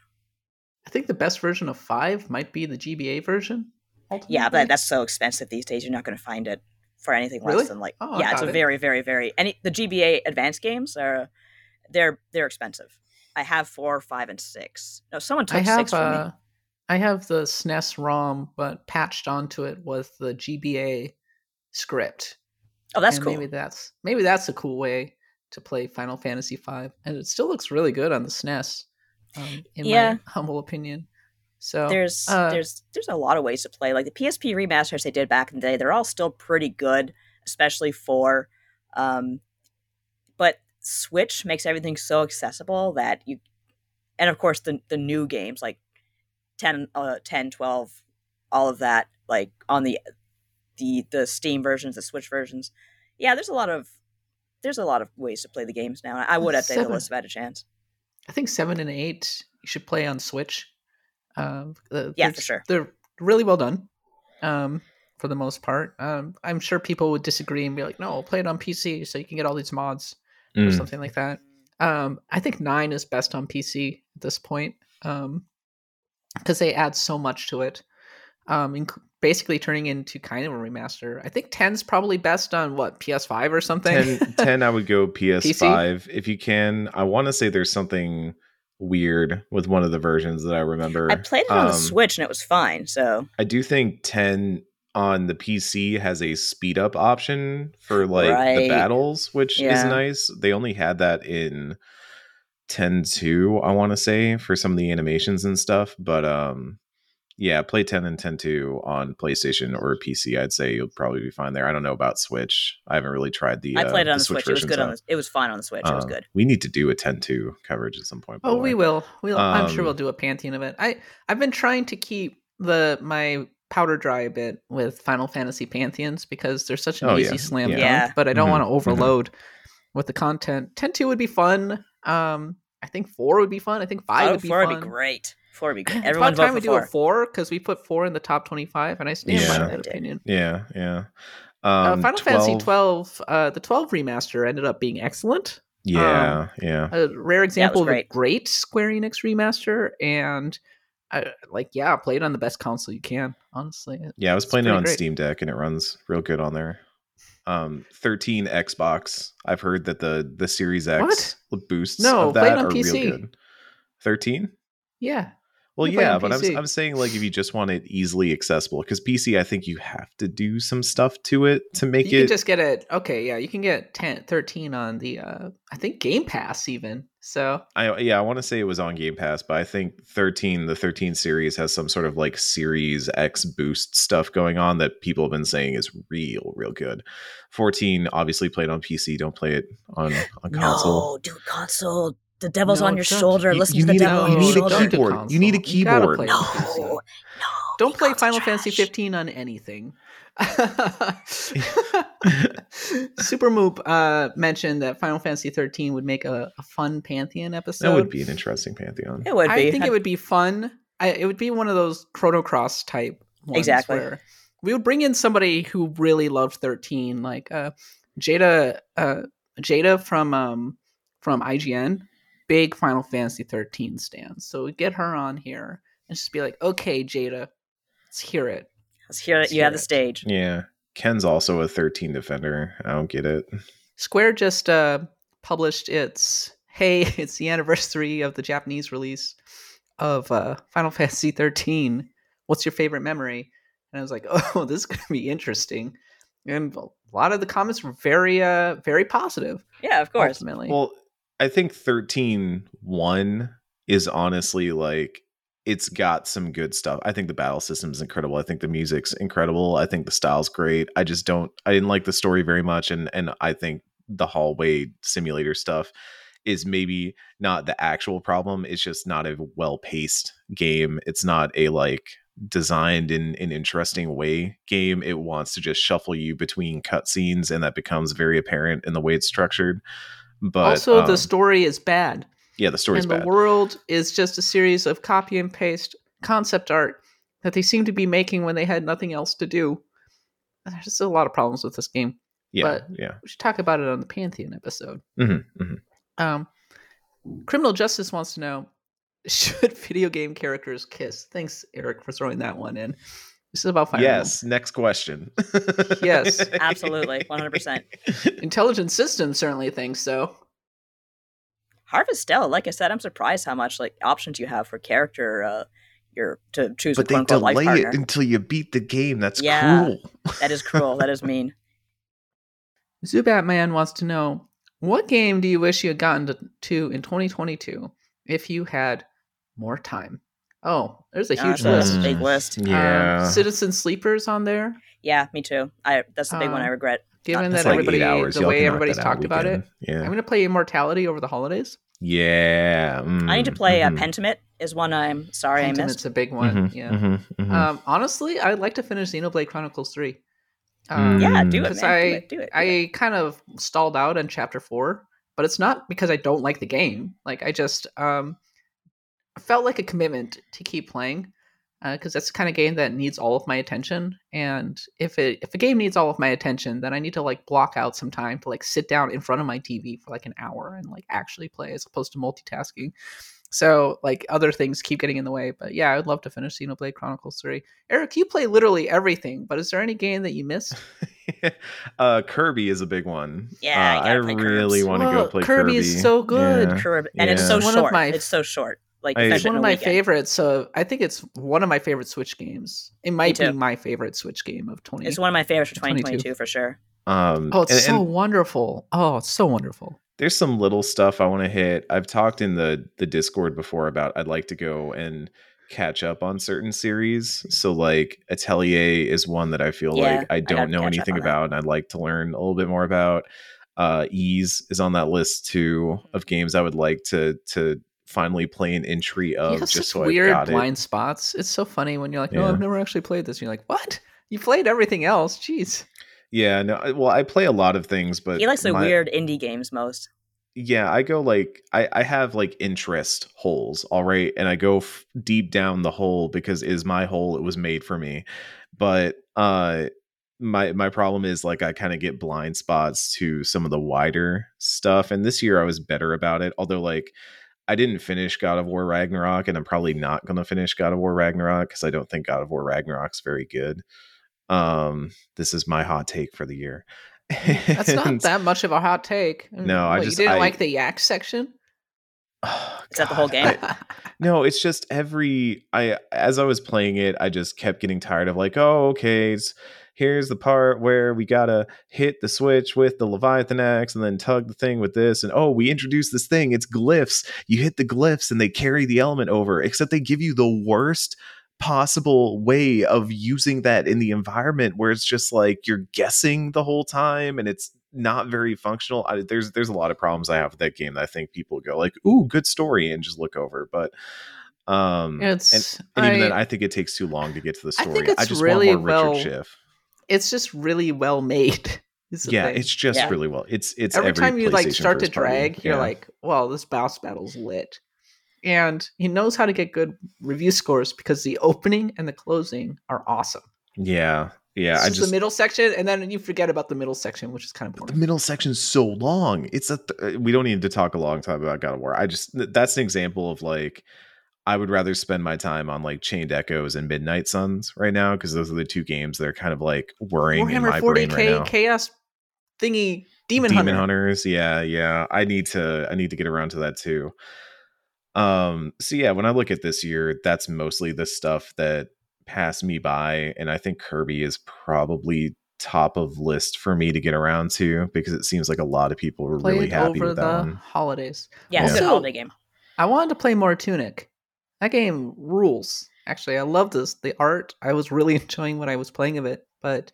I think the best version of five might be the GBA version. Yeah, but that's so expensive these days. You're not going to find it for anything less Really? than like Oh, yeah, it's a it. very very very any the GBA advanced games are they're they're expensive. I have four, five, and six. No, someone took I have six from me. uh, I have the SNES ROM, but patched onto it was the GBA script. Oh, that's and cool. Maybe that's maybe that's a cool way to play Final Fantasy V, and it still looks really good on the SNES. Um, in Yeah. my humble opinion. So there's uh, there's there's a lot of ways to play. Like the PSP remasters they did back in the day, they're all still pretty good, especially for um Switch makes everything so accessible that you and of course the the new games like 10 uh 10 12 all of that like on the the the Steam versions, the Switch versions. Yeah, there's a lot of there's a lot of ways to play the games now. I would update the list if I had a chance. I think seven and eight you should play on Switch. Um, the- Yeah, for sure. They're really well done. Um, for the most part. Um, I'm sure people would disagree and be like, "No, play it on PC so you can get all these mods or Mm. something like that." Um, I think nine is best on PC at this point. Um, because they add so much to it. Um, inc- basically turning into kind of a remaster. I think 10's probably best on what PS5 or something. 10, 10 I would go (laughs) PS5 if you can. I want to say there's something weird with one of the versions that I remember. I played it on the Um, Switch and it was fine. So I do think 10 on the PC has a speed up option for like the battles, which is nice. They only had that in 10 2, I want to say, for some of the animations and stuff. But um yeah, play 10 and 10 2 on PlayStation or PC. I'd say you'll probably be fine there. I don't know about Switch. I haven't really tried the I played it uh, on the the Switch. It was good on the, It was fine on the Switch. it was Uh, good. We need to do a 10 2 coverage at some point. Oh, we way. will. We'll. I'm sure Um, we'll do a pantheon of it. I I've been trying to keep the my powder dry a bit with Final Fantasy pantheons because they're such an Oh, easy yeah. slam Yeah. dunk. Yeah. But I don't Mhm, want to overload with the content. Ten two would be fun. Um, I think four would be fun. I think five Oh, would be four fun. would be great. Four would be great. (clears throat) It's Everyone about time for we do a four because we put four in the top twenty-five, and I stand Yeah. by that Did. opinion. Yeah, yeah. Uh, Um, Final Fantasy twelve, uh, the twelve remaster ended up being excellent. Yeah, yeah. a rare example of a great. great Square Enix remaster, and I like yeah, play it on the best console you can. Honestly, Yeah, I was playing it on great. Steam Deck and it runs real good on there. Um, 13 Xbox. I've heard that the the Series X boosts No, of that on are PC. real good. 13? Yeah, Well, You yeah, but I'm I'm saying like if you just want it easily accessible because PC, I think you have to do some stuff to it to make you it. can just get it. Okay, yeah, you can get 10, 13 on the uh, I think Game Pass even. So I yeah, I want to say it was on Game Pass, but I think 13, the 13 series has some sort of like Series X boost stuff going on that people have been saying is real, real good. 14 obviously played on PC, don't play it on on console. No, dude, console. The devil's No, on your don't- shoulder. You- Listen you to the need a- devil you on need your a keyboard. keyboard. You need a keyboard. No, no. Don't play console's Final Fantasy 15 on anything. (laughs) Super Moop uh, mentioned that Final Fantasy 13 would make a, a fun Pantheon episode. That would be an interesting pantheon. It would be. I think it would be fun. I, it would be one of those Chrono Cross type ones Exactly. where we would bring in somebody who really loved 13, like uh, Jada uh, Jada from um, from IGN, big Final Fantasy 13 stands. So we get her on here and just be like, okay, Jada, let's hear it. Let's hear it. Let's You hear have the stage. Yeah. Ken's also a 13 defender. I don't get it. Square just uh, published its hey, (laughs) it's the anniversary of the Japanese release of uh, Final (laughs) Fantasy 13. What's your favorite memory? And I was like, (laughs) oh, this is going to be interesting. And a lot of the comments were very, uh, very positive. Yeah, of course. Ultimately, Well, I think 13 1 is honestly like it's got some good stuff. I think the battle system is incredible. I think the music's incredible. I think the style's great. I just don't I didn't like the story very much and and I think the hallway simulator stuff is maybe not the actual problem. It's just not a well-paced game. It's not a like designed in an interesting way game. It wants to just shuffle you between cutscenes and that becomes very apparent in the way it's structured. But also um, the story is bad, yeah, the story's and bad. the world is just a series of copy and paste concept art that they seem to be making when they had nothing else to do. There's just a lot of problems with this game. yeah, but- yeah. We should talk about it on the Pantheon episode. Mhm, mhm. Um, Criminal Justice wants to know: (laughs) Should video game characters kiss? Thanks, Eric, for throwing that one in. This is about Fire Yes. Next question. Yes, (laughs) Absolutely, 100%. Emblem. Intelligent Systems certainly thinks so. Harvestella, like I said, I'm surprised how much like options you have for character. Uh, your to choose But a they quote life delay partner. it until you beat the game. That's Yeah. cruel. that is cruel. that is (laughs) mean. Zubatman wants to know what game do you wish you had gotten to, to in 2022 if you had more time? Oh, there's a Yeah, huge so list. a big Mm. list. Um, Yeah. Citizen Sleepers on there. Yeah, me too. I that's the big one I Um, regret. Given that like everybody, hours. the way everybody's talked about it. Yeah. I'm gonna play Immortality over the holidays. Yeah. I need to mm, play mhm, uh, Pentiment. Is one I'm sorry I missed. It's a big one. mhm, Yeah. mhm, mhm. Um, honestly, I'd like to finish Xenoblade Chronicles Three. Mm. Um, yeah, do it, man. because Do I it. Do it. do it. I kind of stalled out on chapter four, but it's not because I don't like the game. Like I just um felt like a commitment to keep playing because that's the kind of game that needs all of my attention. And if it if a game needs all of my attention, then I need to like block out some time to like sit down in front of my TV for like an hour and like actually play as opposed to multitasking. So like other things keep getting in the way, but yeah, I'd love to finish Xenoblade Chronicles Three. Eric, you play literally everything, but is there any game that you missed? (laughs) uh, Kirby is a big one. Yeah, uh, gotta I really want to Well, go play Kirby Kirby. is so good. Yeah. Curb, and it's so One of short. my- it's so short. Like I- It's one of my weekend. favorites. So I think it's one of my favorite Switch games. It might be my favorite Switch game of 20. It's one of my favorites for 2022 for sure. Um, oh, it's and- so and wonderful. Oh, it's so wonderful. there's some little stuff I want to hit. I've talked in the the Discord before about I'd like to go and catch up on certain series. So like Atelier is one that I feel Yeah, like I I don't gotta know anything about and I'd like to learn a little bit more about. Uh Ys is on that list too of games I would like to to finally play an entry He of has just such so weird I've got blind spots. It's so funny when you're like, no, Yeah. I've never actually played this. And you're like, what? You played everything else. Jeez. Yeah, no I- well I play a lot of things but he likes the my- weird indie games most. yeah i go like i i have like interest holes all right and i go f- deep down the hole because it is my hole it was made for me but uh my my problem is like i kind of get blind spots to some of the wider stuff and this year i was better about it although like i didn't finish god of war ragnarok and i'm probably not going to finish god of war ragnarok because i don't think god of war ragnarok's very good um this is my hot take for the year That's not (laughs) that much of a hot take. I mean, No, I just- you didn't I- like the yak section. Oh, Is that the whole game? I- no, it's just every I as I was playing it, I just kept getting tired of like, oh, okay, it's, here's the part where we gotta hit the switch with the Leviathan axe and then tug the thing with this, and oh, we introduced this thing, it's glyphs. You hit the glyphs and they carry the element over, except they give you the worst possible way of using that in the environment where it's just like you're guessing the whole time and it's not very functional. I, there's there's a lot of problems I have with that game that I think people go like, "Ooh, good story," and just look over. But um, It's and even I- then, I think it takes too long to get to the I story. think it's just really want more Richard well- Schiff. It's just really well made. (laughs) Yeah, thing. it's just Yeah. really well. It's it's every, time you like start to party. drag, you're Yeah. like, well, this boss battle's lit. And he knows how to get good review scores because the opening and the closing are awesome. yeah, yeah. It's I just, the middle section, and then you forget about the middle section, which is kind of the boring. middle section's so long. It's a th- uh, we don't need to talk a long time about God of War. I just that's an example of like I would rather spend my time on like Chained Echoes and Midnight Suns right now because those are the two games that are kind of like worrying in my brain 40k right now. chaos thingy demon, Demon hunter. Hunters, yeah, yeah. I need to I need to get around to that too. Um so yeah, when I look at this year, that's mostly the stuff that passed me by and I think Kirby is probably top of list for me to get around to because it seems like a lot of people were Played really happy over with the one. holidays. Yeah, it's a holiday game. I wanted to play more Tunic. That game rules. Actually, I love this. The art. I was really (laughs) enjoying what I was playing of it, but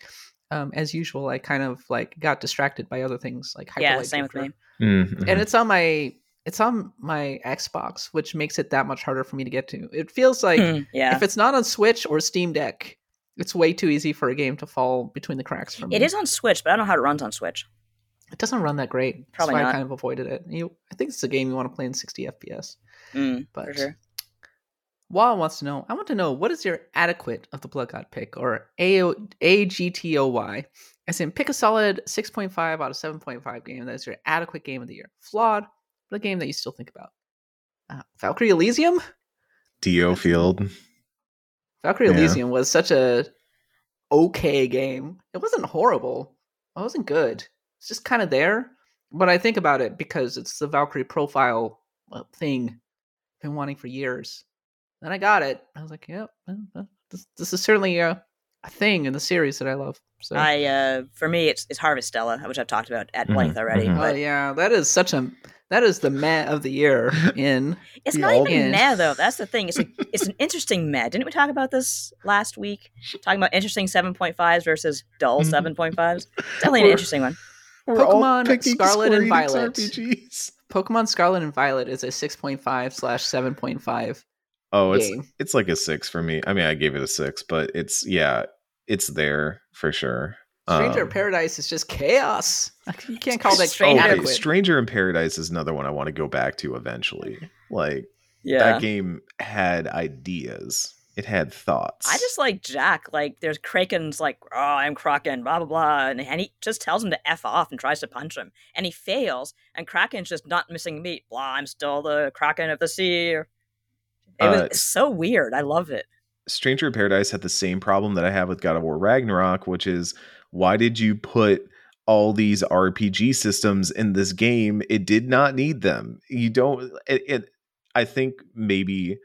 um, as usual, I kind of like got distracted by other things like Hyper Yeah, Light same with Drifter. me. Mhm. And it's on my it's on my Xbox, which makes it that much harder for me to get to. It feels like Hmm, yeah. if it's not on Switch or Steam Deck, it's way too easy for a game to fall between the cracks for me. It is on Switch, but I don't know how it runs on Switch. It doesn't run that great. Probably That's why not. I kind of avoided it. You, I think it's a game you want to play in 60 FPS. Mm, But for sure. Wall wants to know. I want to know what is your adequate of the Blood God pick, or A A G T O Y, as in pick a solid six point five out of seven point five game that is your adequate game of the year. Flawed, but a game that you still think about. Uh, Valkyrie Elysium. Dio Field. Valkyrie Yeah. Elysium was such a okay game. It wasn't horrible. It wasn't good. It's just kind of there. But I think about it because it's the Valkyrie profile thing I've been wanting for years. Then I got it. I was like, yep, this, this is certainly a, a thing in the series that I love. So I uh for me it's it's Harvestella, which I've talked about at length Mhm, already. mhm. oh But yeah, that is such a that is the meh of the year (laughs) in it's We not all even did. meh though. That's the thing. It's a, it's an interesting meh. Didn't we talk about this last week? Talking about interesting seven point fives versus dull Mhm. seven point fives. (laughs) Definitely an interesting one. Pokemon Scarlet and Violet. RPGs. Pokemon Scarlet and Violet is a 6.5 slash 7.5 Oh, it's game. it's like a six for me. I mean, I gave it a six, but it's yeah, it's there for sure. Stranger Um, of Paradise is just chaos. You can't call that Stranger- oh, okay, Stranger in Paradise is another one I want to go back to eventually. Like Yeah. that game had ideas. It had thoughts. I just like Jack. Like, there's Kraken's like, oh, I'm Kraken, blah, blah, blah. And, and he just tells him to F off and tries to punch him. And he fails. And Kraken's just not missing meat. Blah, I'm still the Kraken of the sea. It was Uh, so weird. I love it. Stranger in Paradise had the same problem that I have with God of War Ragnarok, which is why did you put all these RPG systems in this game? It did not need them. You don't. It. it I think maybe.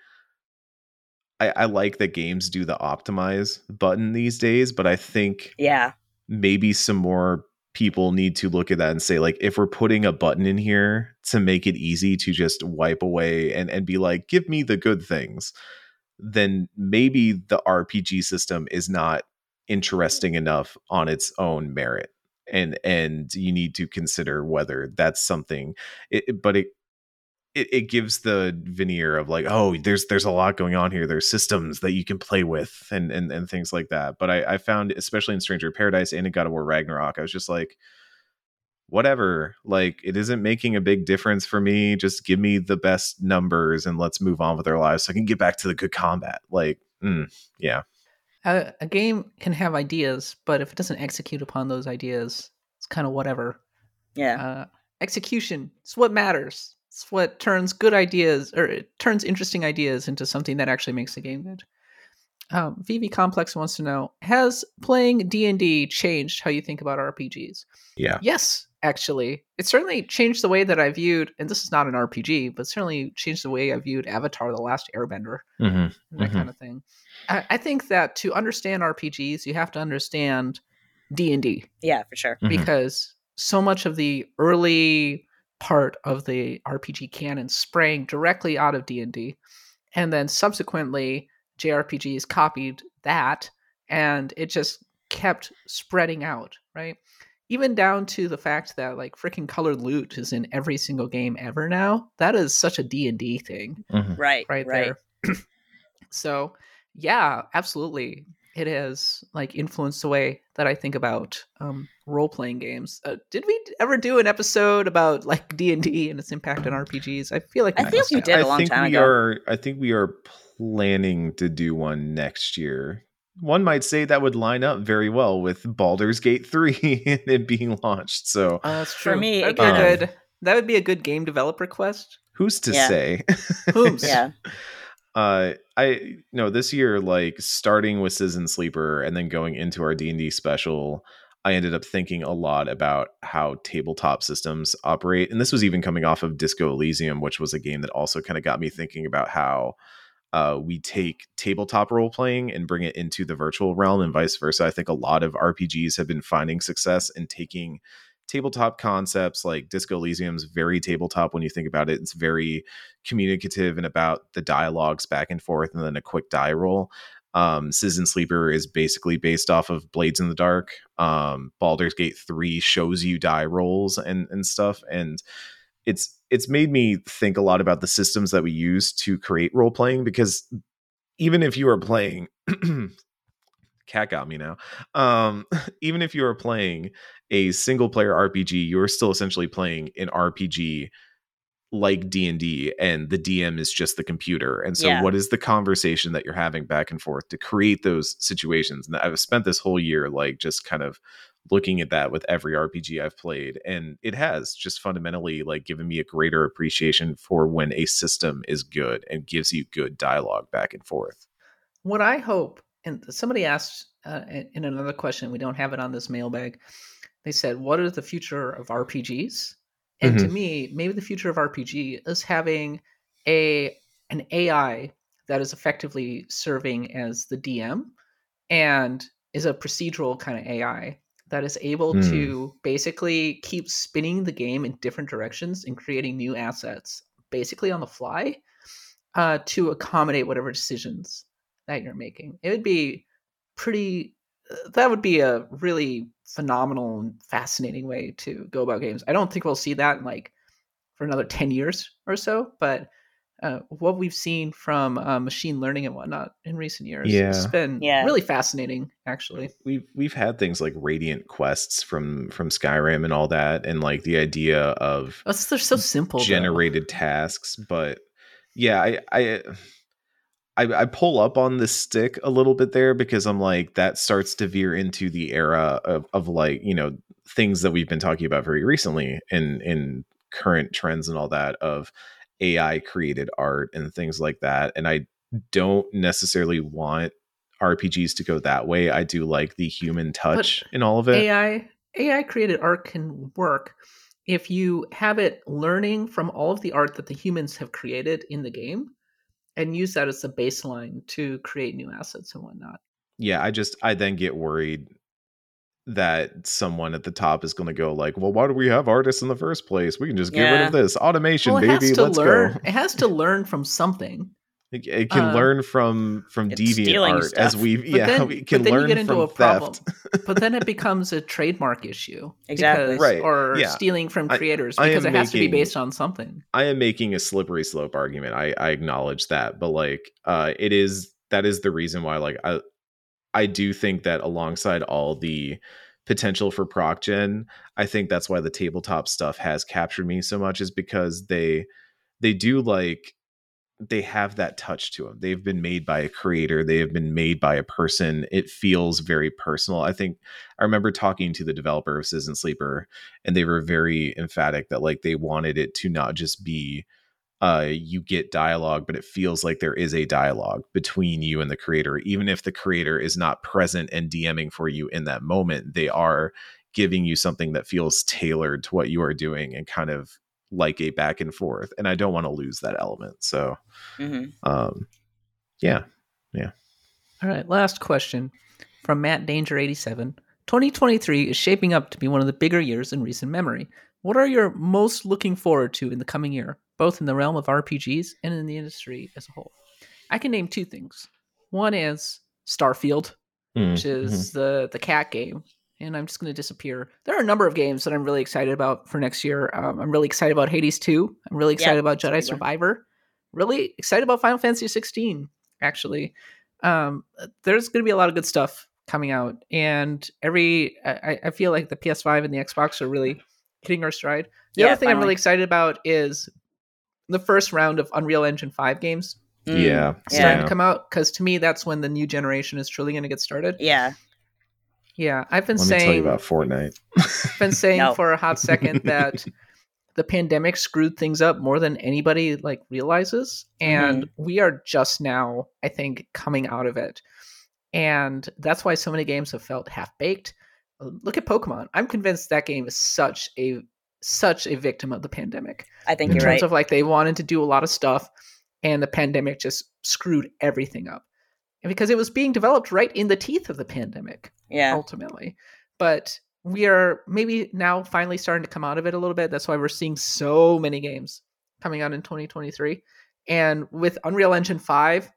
I, I like that games do the optimize button these days, but I think Yeah. maybe some more people need to look at that and say like if we're putting a button in here to make it easy to just wipe away and and be like give me the good things then maybe the RPG system is not interesting enough on its own merit and and you need to consider whether that's something it, but it, it it gives the veneer of like oh there's there's a lot going on here there's systems that you can play with and and, and things like that but I, I found especially in stranger paradise and in god of war ragnarok i was just like whatever like it isn't making a big difference for me just give me the best numbers and let's move on with our lives so i can get back to the good combat like mm, yeah a, a game can have ideas, but if it doesn't execute upon those ideas, it's kind of whatever. Yeah. Uh, execution is what matters. It's what turns good ideas or it turns interesting ideas into something that actually makes the game good. Um, VV Complex wants to know: Has playing D and D changed how you think about RPGs? yeah Yes, actually, it certainly changed the way that I viewed. And this is not an RPG, but certainly changed the way I viewed Avatar: The Last Airbender mm-hmm. and that Mhm. kind of thing. I, I think that to understand RPGs, you have to understand D and D yeah, for sure. Mhm. because so much of the early part of the RPG canon sprang directly out of D and D, and then subsequently JRPGs copied that, and it just kept spreading out, right? Even down to the fact that like freaking colored loot is in every single game ever now. That is such a D and D thing Mhm. Right. right, right. there. (clears throat) so, yeah, absolutely, it has like influenced the way that I think about um, role playing games. Uh, did we ever do an episode about like D and D and its impact on RPGs? I feel like I think must you did a I long time ago. are. I think we are planning to do one next year. One might say that would line up very well with Baldur's Gate three (laughs) and it being launched. So Uh, that's For me, That'd it be a good. That would be a good game developer quest. who's to Yeah. say? (laughs) Whom's? Yeah. uh i you know this year like starting with citizen sleeper and then going into our d&d special i ended up thinking a lot about how tabletop systems operate and this was even coming off of disco elysium which was a game that also kind of got me thinking about how uh, we take tabletop role playing and bring it into the virtual realm and vice versa. I think a lot of rpgs have been finding success in taking tabletop concepts like disco elysium's very tabletop when you think about it it's very communicative and about the dialogues back and forth and then a quick die roll. Um citizen sleeper is basically based off of blades in the dark. Um baldur's gate 3 shows you die rolls and and stuff and it's it's made me think a lot about the systems that we use to create role playing because even if you are playing (clears throat) cat got me now. Um (laughs) even if you are playing a single player rpg you're still essentially playing an rpg like d&d and the dm is just the computer. And so Yeah. what is the conversation that you're having back and forth to create those situations? And i've spent this whole year like just kind of looking at that with every rpg i've played and it has just fundamentally like given me a greater appreciation for when a system is good and gives you good dialogue back and forth. What I hope, and somebody asked uh, in another question, we don't have it on this mailbag. They said, "What is the future of RPGs?" And to Mhm. me, maybe the future of RPG is having a an AI that is effectively serving as the DM and is a procedural kind of AI that is able Hmm. to basically keep spinning the game in different directions and creating new assets basically on the fly uh, to accommodate whatever decisions that you're making. It would be pretty. uh, That would be a really phenomenal and fascinating way to go about games. I don't think we'll see that in like for another ten years or so, but uh, what we've seen from uh, machine learning and whatnot in recent years has been Yeah. really fascinating, actually. we've we've had things like radiant quests from from Skyrim and all that, and like the idea of That's, they're so simple. though. generated tasks. But yeah, I I I I pull up on this stick a little bit there because I'm like that starts to veer into the era of of like you know things that we've been talking about very recently in in current trends and all that of AI created art and things like that. And I don't necessarily want RPGs to go that way. I do like the human touch in all of it. AI AI created art can work if you have it learning from all of the art that the humans have created in the game and use that as the baseline to create new assets and whatnot. yeah, I just I then get worried that someone at the top is going to go like, "Well, why do we have artists in the first place? We can just get rid of this automation, well, baby. Let's learn. go." It has to learn from something. It, it can Uh, learn from from deviant stealing art as we But yeah then- we but can then you learn get into from a problem. theft. But then it becomes a trademark issue. Exactly. because- Right, Or yeah. stealing from creators I because am it has to be based on something. I am making a slippery slope argument. I, I acknowledge that, but like uh it is that is the reason why like I I do think that alongside all the potential for proc gen, I think that's why the tabletop stuff has captured me so much is because they they do like they have that touch to them. They've been made by a creator. They have been made by a person. It feels very personal. I think I remember talking to the developer of Citizen Sleeper, and they were very emphatic that like they wanted it to not just be uh you get dialogue, but it feels like there is a dialogue between you and the creator, even if the creator is not present and DMing for you in that moment. They are giving you something that feels tailored to what you are doing and kind of like a back and forth. And I don't want to lose that element. So hmm um yeah Yeah. All right, last question from Matt Danger 87. 2023 is shaping up to be one of the bigger years in recent memory. What are you most looking forward to in the coming year, both in the realm of RPGs and in the industry as a whole? I can name two things. One is Starfield, Mm, which is the the cat game, and I'm just going to disappear. There are a number of games that I'm really excited about for next year. Um, I'm really excited about Hades 2. I'm really excited about Jedi big one. Survivor. Really excited about Final Fantasy 16. Actually, um, there's going to be a lot of good stuff coming out, and every I, I feel like the PS5 and the Xbox are really hitting our stride. The Yeah, other thing I'm really excited about is the first round of Unreal Engine 5 games Mm. yeah starting Yeah. to come out because to me that's when the new generation is truly going to get started. Yeah. Yeah, I've been Let me tell you saying about Fortnite. I've been saying No. for a hot second (laughs) that the pandemic screwed things up more than anybody like realizes and mm-hmm. we are just now I think coming out of it. And that's why so many games have felt half baked. Uh, look at Pokemon. I'm convinced that game is such a such a victim of the pandemic I think in you're terms right. of like they wanted to do a lot of stuff and the pandemic just screwed everything up. And because it was being developed right in the teeth of the pandemic yeah. ultimately. But we are maybe now finally starting to come out of it a little bit. That's why we're seeing so many games coming out in 2023. And with Unreal Engine 5,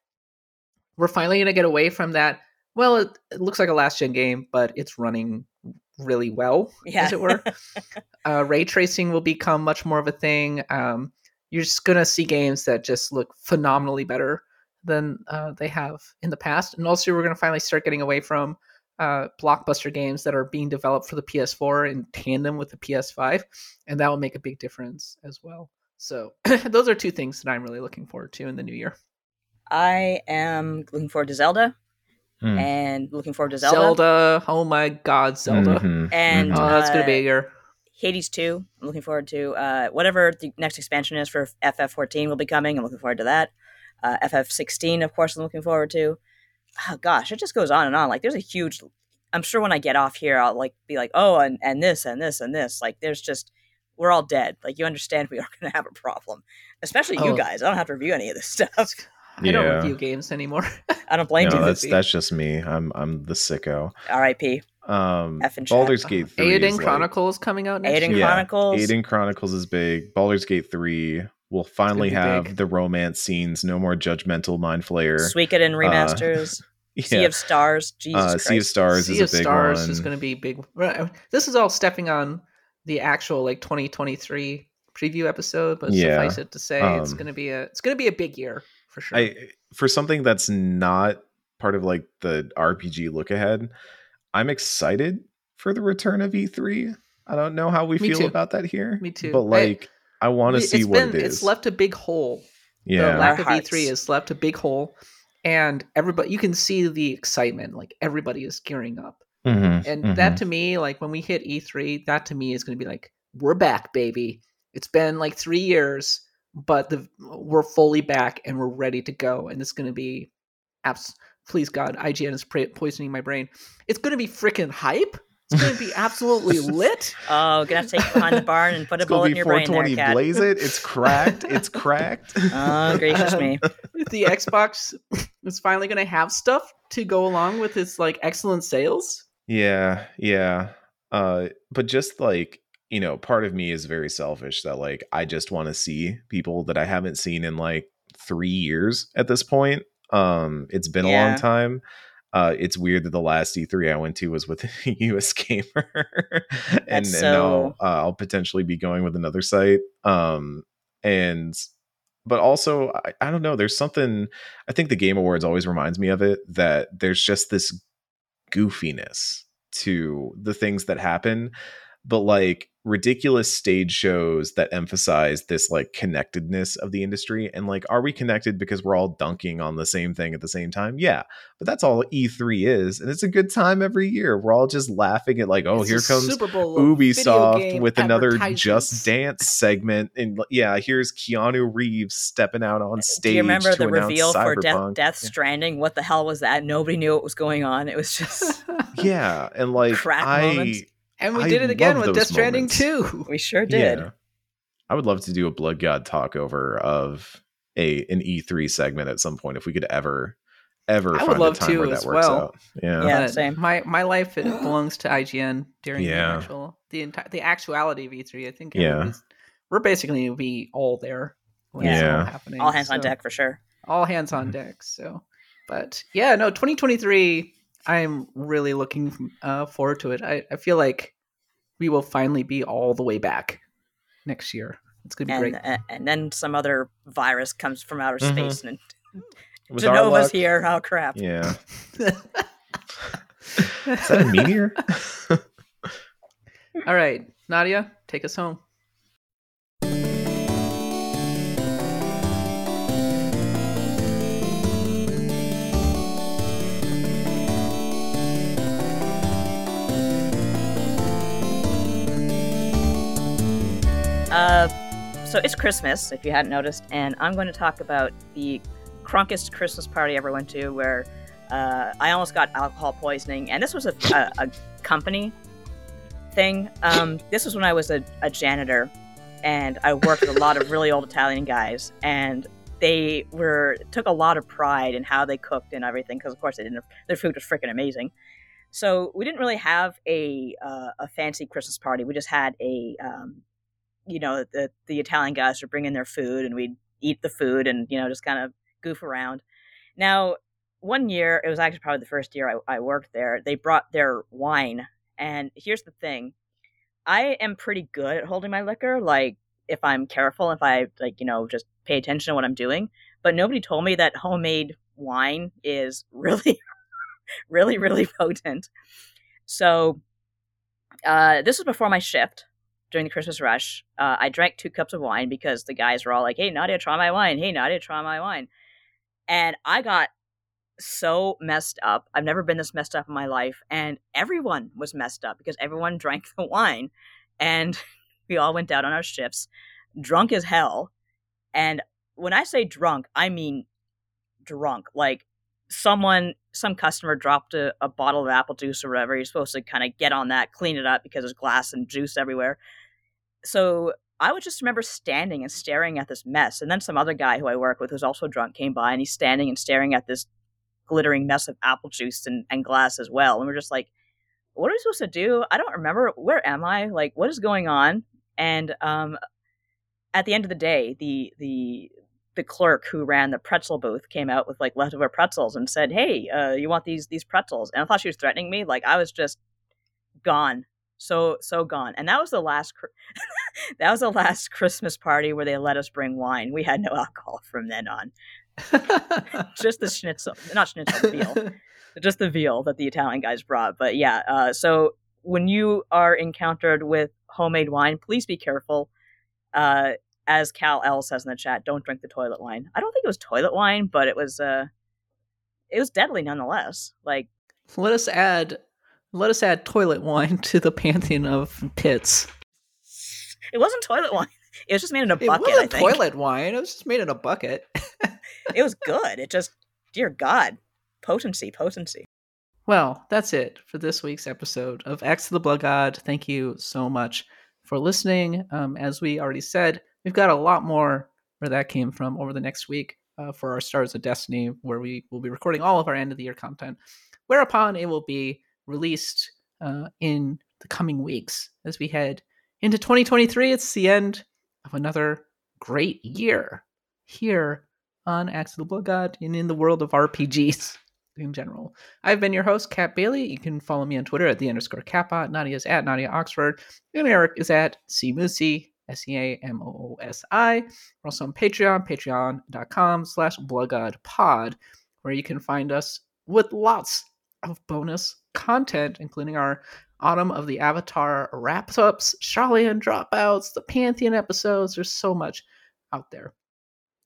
we're finally going to get away from that. Well, it, it looks like a last gen game, but it's running really well, Yeah. as it were. (laughs) uh, ray tracing will become much more of a thing. Um, you're just going to see games that just look phenomenally better than uh, they have in the past. And also, we're going to finally start getting away from uh, blockbuster games that are being developed for the PS4 in tandem with the PS5, and that will make a big difference as well. So, (clears throat) those are two things that I'm really looking forward to in the new year. I am looking forward to Zelda Hmm. and looking forward to Zelda, Zelda, oh my God, Zelda! Mhm, and mhm. Oh, that's gonna be a uh, year. Hades 2. I'm looking forward to uh, whatever the next expansion is for FF14 will be coming. I'm looking forward to that. Uh, FF16, of course, I'm looking forward to. Oh, gosh, it just goes on and on. Like, there's a huge. I'm sure when I get off here, I'll like be like, oh, and, and this and this and this. Like, there's just we're all dead. Like you understand we (laughs) are going to have a problem, especially you Oh. guys. I don't have to review any of this stuff. (laughs) (laughs) I don't review games anymore. I don't blame no, you. that's Movie. that's just me. I'm I'm the sicko. R.I.P. Um, F and chat. Baldur's Gate three. Eiyuden is like- Chronicles coming out next Eiyuden year. Yeah, Chronicles. Eiyuden Chronicles is big. Baldur's Gate 3 will finally have big. the romance scenes, no more judgmental mind flayer. Suikoden remasters. (laughs) Sea Yeah. of Stars. Jesus Uh, Christ. sea of Stars Sea is a of big Stars one. is going to be big. This is all stepping on the actual like 2023 preview episode, but Yeah. suffice it to say, it's Um, going to be a it's going to be a big year for sure. I for something that's not part of like the RPG look ahead, I'm excited for the return of E3. I don't know how we Me feel too. about that here. Me too. But like I, want to It's see what it is. It's left a big hole. yeah. The lack Our of hearts. E3 has left a big hole, and everybody you can see the excitement. Like everybody is gearing up, Mhm, and mhm. that to me, like when we hit E3, that to me is going to be like we're back, baby. It's been like three years, but the we're fully back and we're ready to go, and it's going to be abs- Please God, IGN is poisoning my brain. It's going to be freaking hype. It's going to be absolutely (laughs) lit. Oh, gonna have to take it behind the barn and put a it's gonna bullet be in your brain there, 420 cat. blaze it. It's (laughs) cracked. It's cracked. Oh, gracious me. (laughs) the Xbox is finally going to have stuff to go along with its like excellent sales. Yeah, yeah. Uh but just like, you know, part of me is very selfish that like I just want to see people that I haven't seen in like 3 years at this point. Um it's been a long time. Uh it's weird that the last E3 I went to was with (laughs) a US gamer. (laughs) and, and now uh, I'll potentially be going with another site. Um and but also I, I don't know, there's something I think the Game Awards always reminds me of it that there's just this goofiness to the things that happen but like ridiculous stage shows that emphasize this like connectedness of the industry and like are we connected because we're all dunking on the same thing at the same time yeah but that's all e3 is and it's a good time every year we're all just laughing at like oh It's here comes Ubisoft with another. Just Dance segment, and yeah, here's Keanu Reeves stepping out on stage. Do you remember to the announce reveal for Death, Cyberpunk. Death Stranding? What the hell was that? Nobody knew what was going on. It was just (laughs) Yeah, and like I, moments. And we I did it again with those Death Stranding too. (laughs) we sure did. Yeah. I would love to do a Blood God talk over of a an E3 segment at some point if we could ever ever I find would love a time to where as that works well. out. Yeah. Yeah. Same. My my life it (gasps) belongs to IGN during Yeah. the actual the entire the actuality of E3. I think Yeah. everybody's- we're basically gonna be all there. When it's all Yeah. happening. All hands on deck for sure. all hands on mm-hmm. deck. So, but yeah, no, 2023. I'm really looking uh, forward to it. I, I feel like we will finally be all the way back next year. It's gonna be And, great. and and then some other virus comes from outer Mhm. space and With Jenova's here. Oh crap! Yeah. (laughs) Is that a meteor? (laughs) all right, Nadia, take us home. Uh, so it's Christmas, if you hadn't noticed, and I'm going to talk about the crunkest Christmas party I ever went to, where uh, I almost got alcohol poisoning, and this was a, a, a company thing. Um, this was when I was a, a janitor, and I worked with a lot of really old Italian guys, and they were took a lot of pride in how they cooked and everything, because of course they didn't. Their food was freaking amazing. So we didn't really have a uh, a fancy Christmas party. We just had a um, you know the the Italian guys would bring in their food and we'd eat the food and you know just kind of goof around. Now, one year it was actually probably the first year I, I worked there. They brought their wine, and here's the thing: I am pretty good at holding my liquor. Like if I'm careful, if I like you know just pay attention to what I'm doing. But nobody told me that homemade wine is (laughs) really, really, really potent. So uh, this was before my shift during the Christmas rush, uh, I drank two cups of wine because the guys were all like, "Hey, Nadia, try my wine. Hey, Nadia, try my wine," and I got so messed up. I've never been this messed up in my life, and everyone was messed up because everyone (laughs) drank the wine, and we all went out on our shifts, drunk as hell. And when I say drunk, I mean drunk. Like someone, some customer dropped a, a bottle of apple juice or whatever. You're supposed to kind of get on that, clean it up because there's glass and juice everywhere so I would just remember standing and staring at this mess. And then some other guy who I work with who's also drunk came by and he's standing and staring at this glittering mess of apple juice and, and glass as well. And we're just like, what are we supposed to do? I don't remember. Where am I? Like, what is going on? And um, at the end of the day, the the the clerk who ran the pretzel booth came out with like leftover pretzels and said, "Hey, uh, you want these these pretzels?" And I thought she was threatening me. Like I was just gone, so so gone. And that was the last (laughs) that was the last Christmas party where they let us bring wine. We had no (laughs) alcohol from then on. (laughs) just the schnitzel, not schnitzel, veal. just the veal that the Italian guys brought. But yeah, uh, so when you are encountered with homemade wine, please be careful. Uh, as Cal L says in the chat, don't drink the toilet wine. I don't think it was toilet wine, but it was uh, it was deadly nonetheless. Like, let us add let us add toilet wine (laughs) to the pantheon of pits. It wasn't toilet wine. (laughs) It was just made in a bucket. It wasn't toilet wine. It was just made in a bucket. (laughs) It was good. It just, dear God, potency, potency. Well, that's it for this week's episode of Axe to the Blood God. Thank you so much for listening. Um, as we already said, we've got a lot more where that came from over the next week uh, for our Stars of Destiny, where we will be recording all of our end of the year content. Whereupon it will be released uh, in the coming weeks as we head into 2023. It's the end of another great year here on Axe of the Blood God and in the world of RPGs (laughs) in general. I've been your host, Kat Bailey. You can follow me on Twitter at the underscore Kappa. Nadia is at Nadia Oxford. And Eric is at Seamoosi, S E A M O O S I. We're also on Patreon, patreon.com slash bloodgodpod, where you can find us with lots of bonus content, including our Autumn of the Avatar wrap ups, Charlian dropouts, the Pantheon episodes. There's so much out there.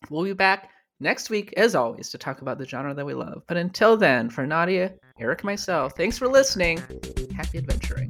We'll be back next week, as always, to talk about the genre that we love. But until then, for Nadia, Eric, myself, thanks for listening. Happy adventuring.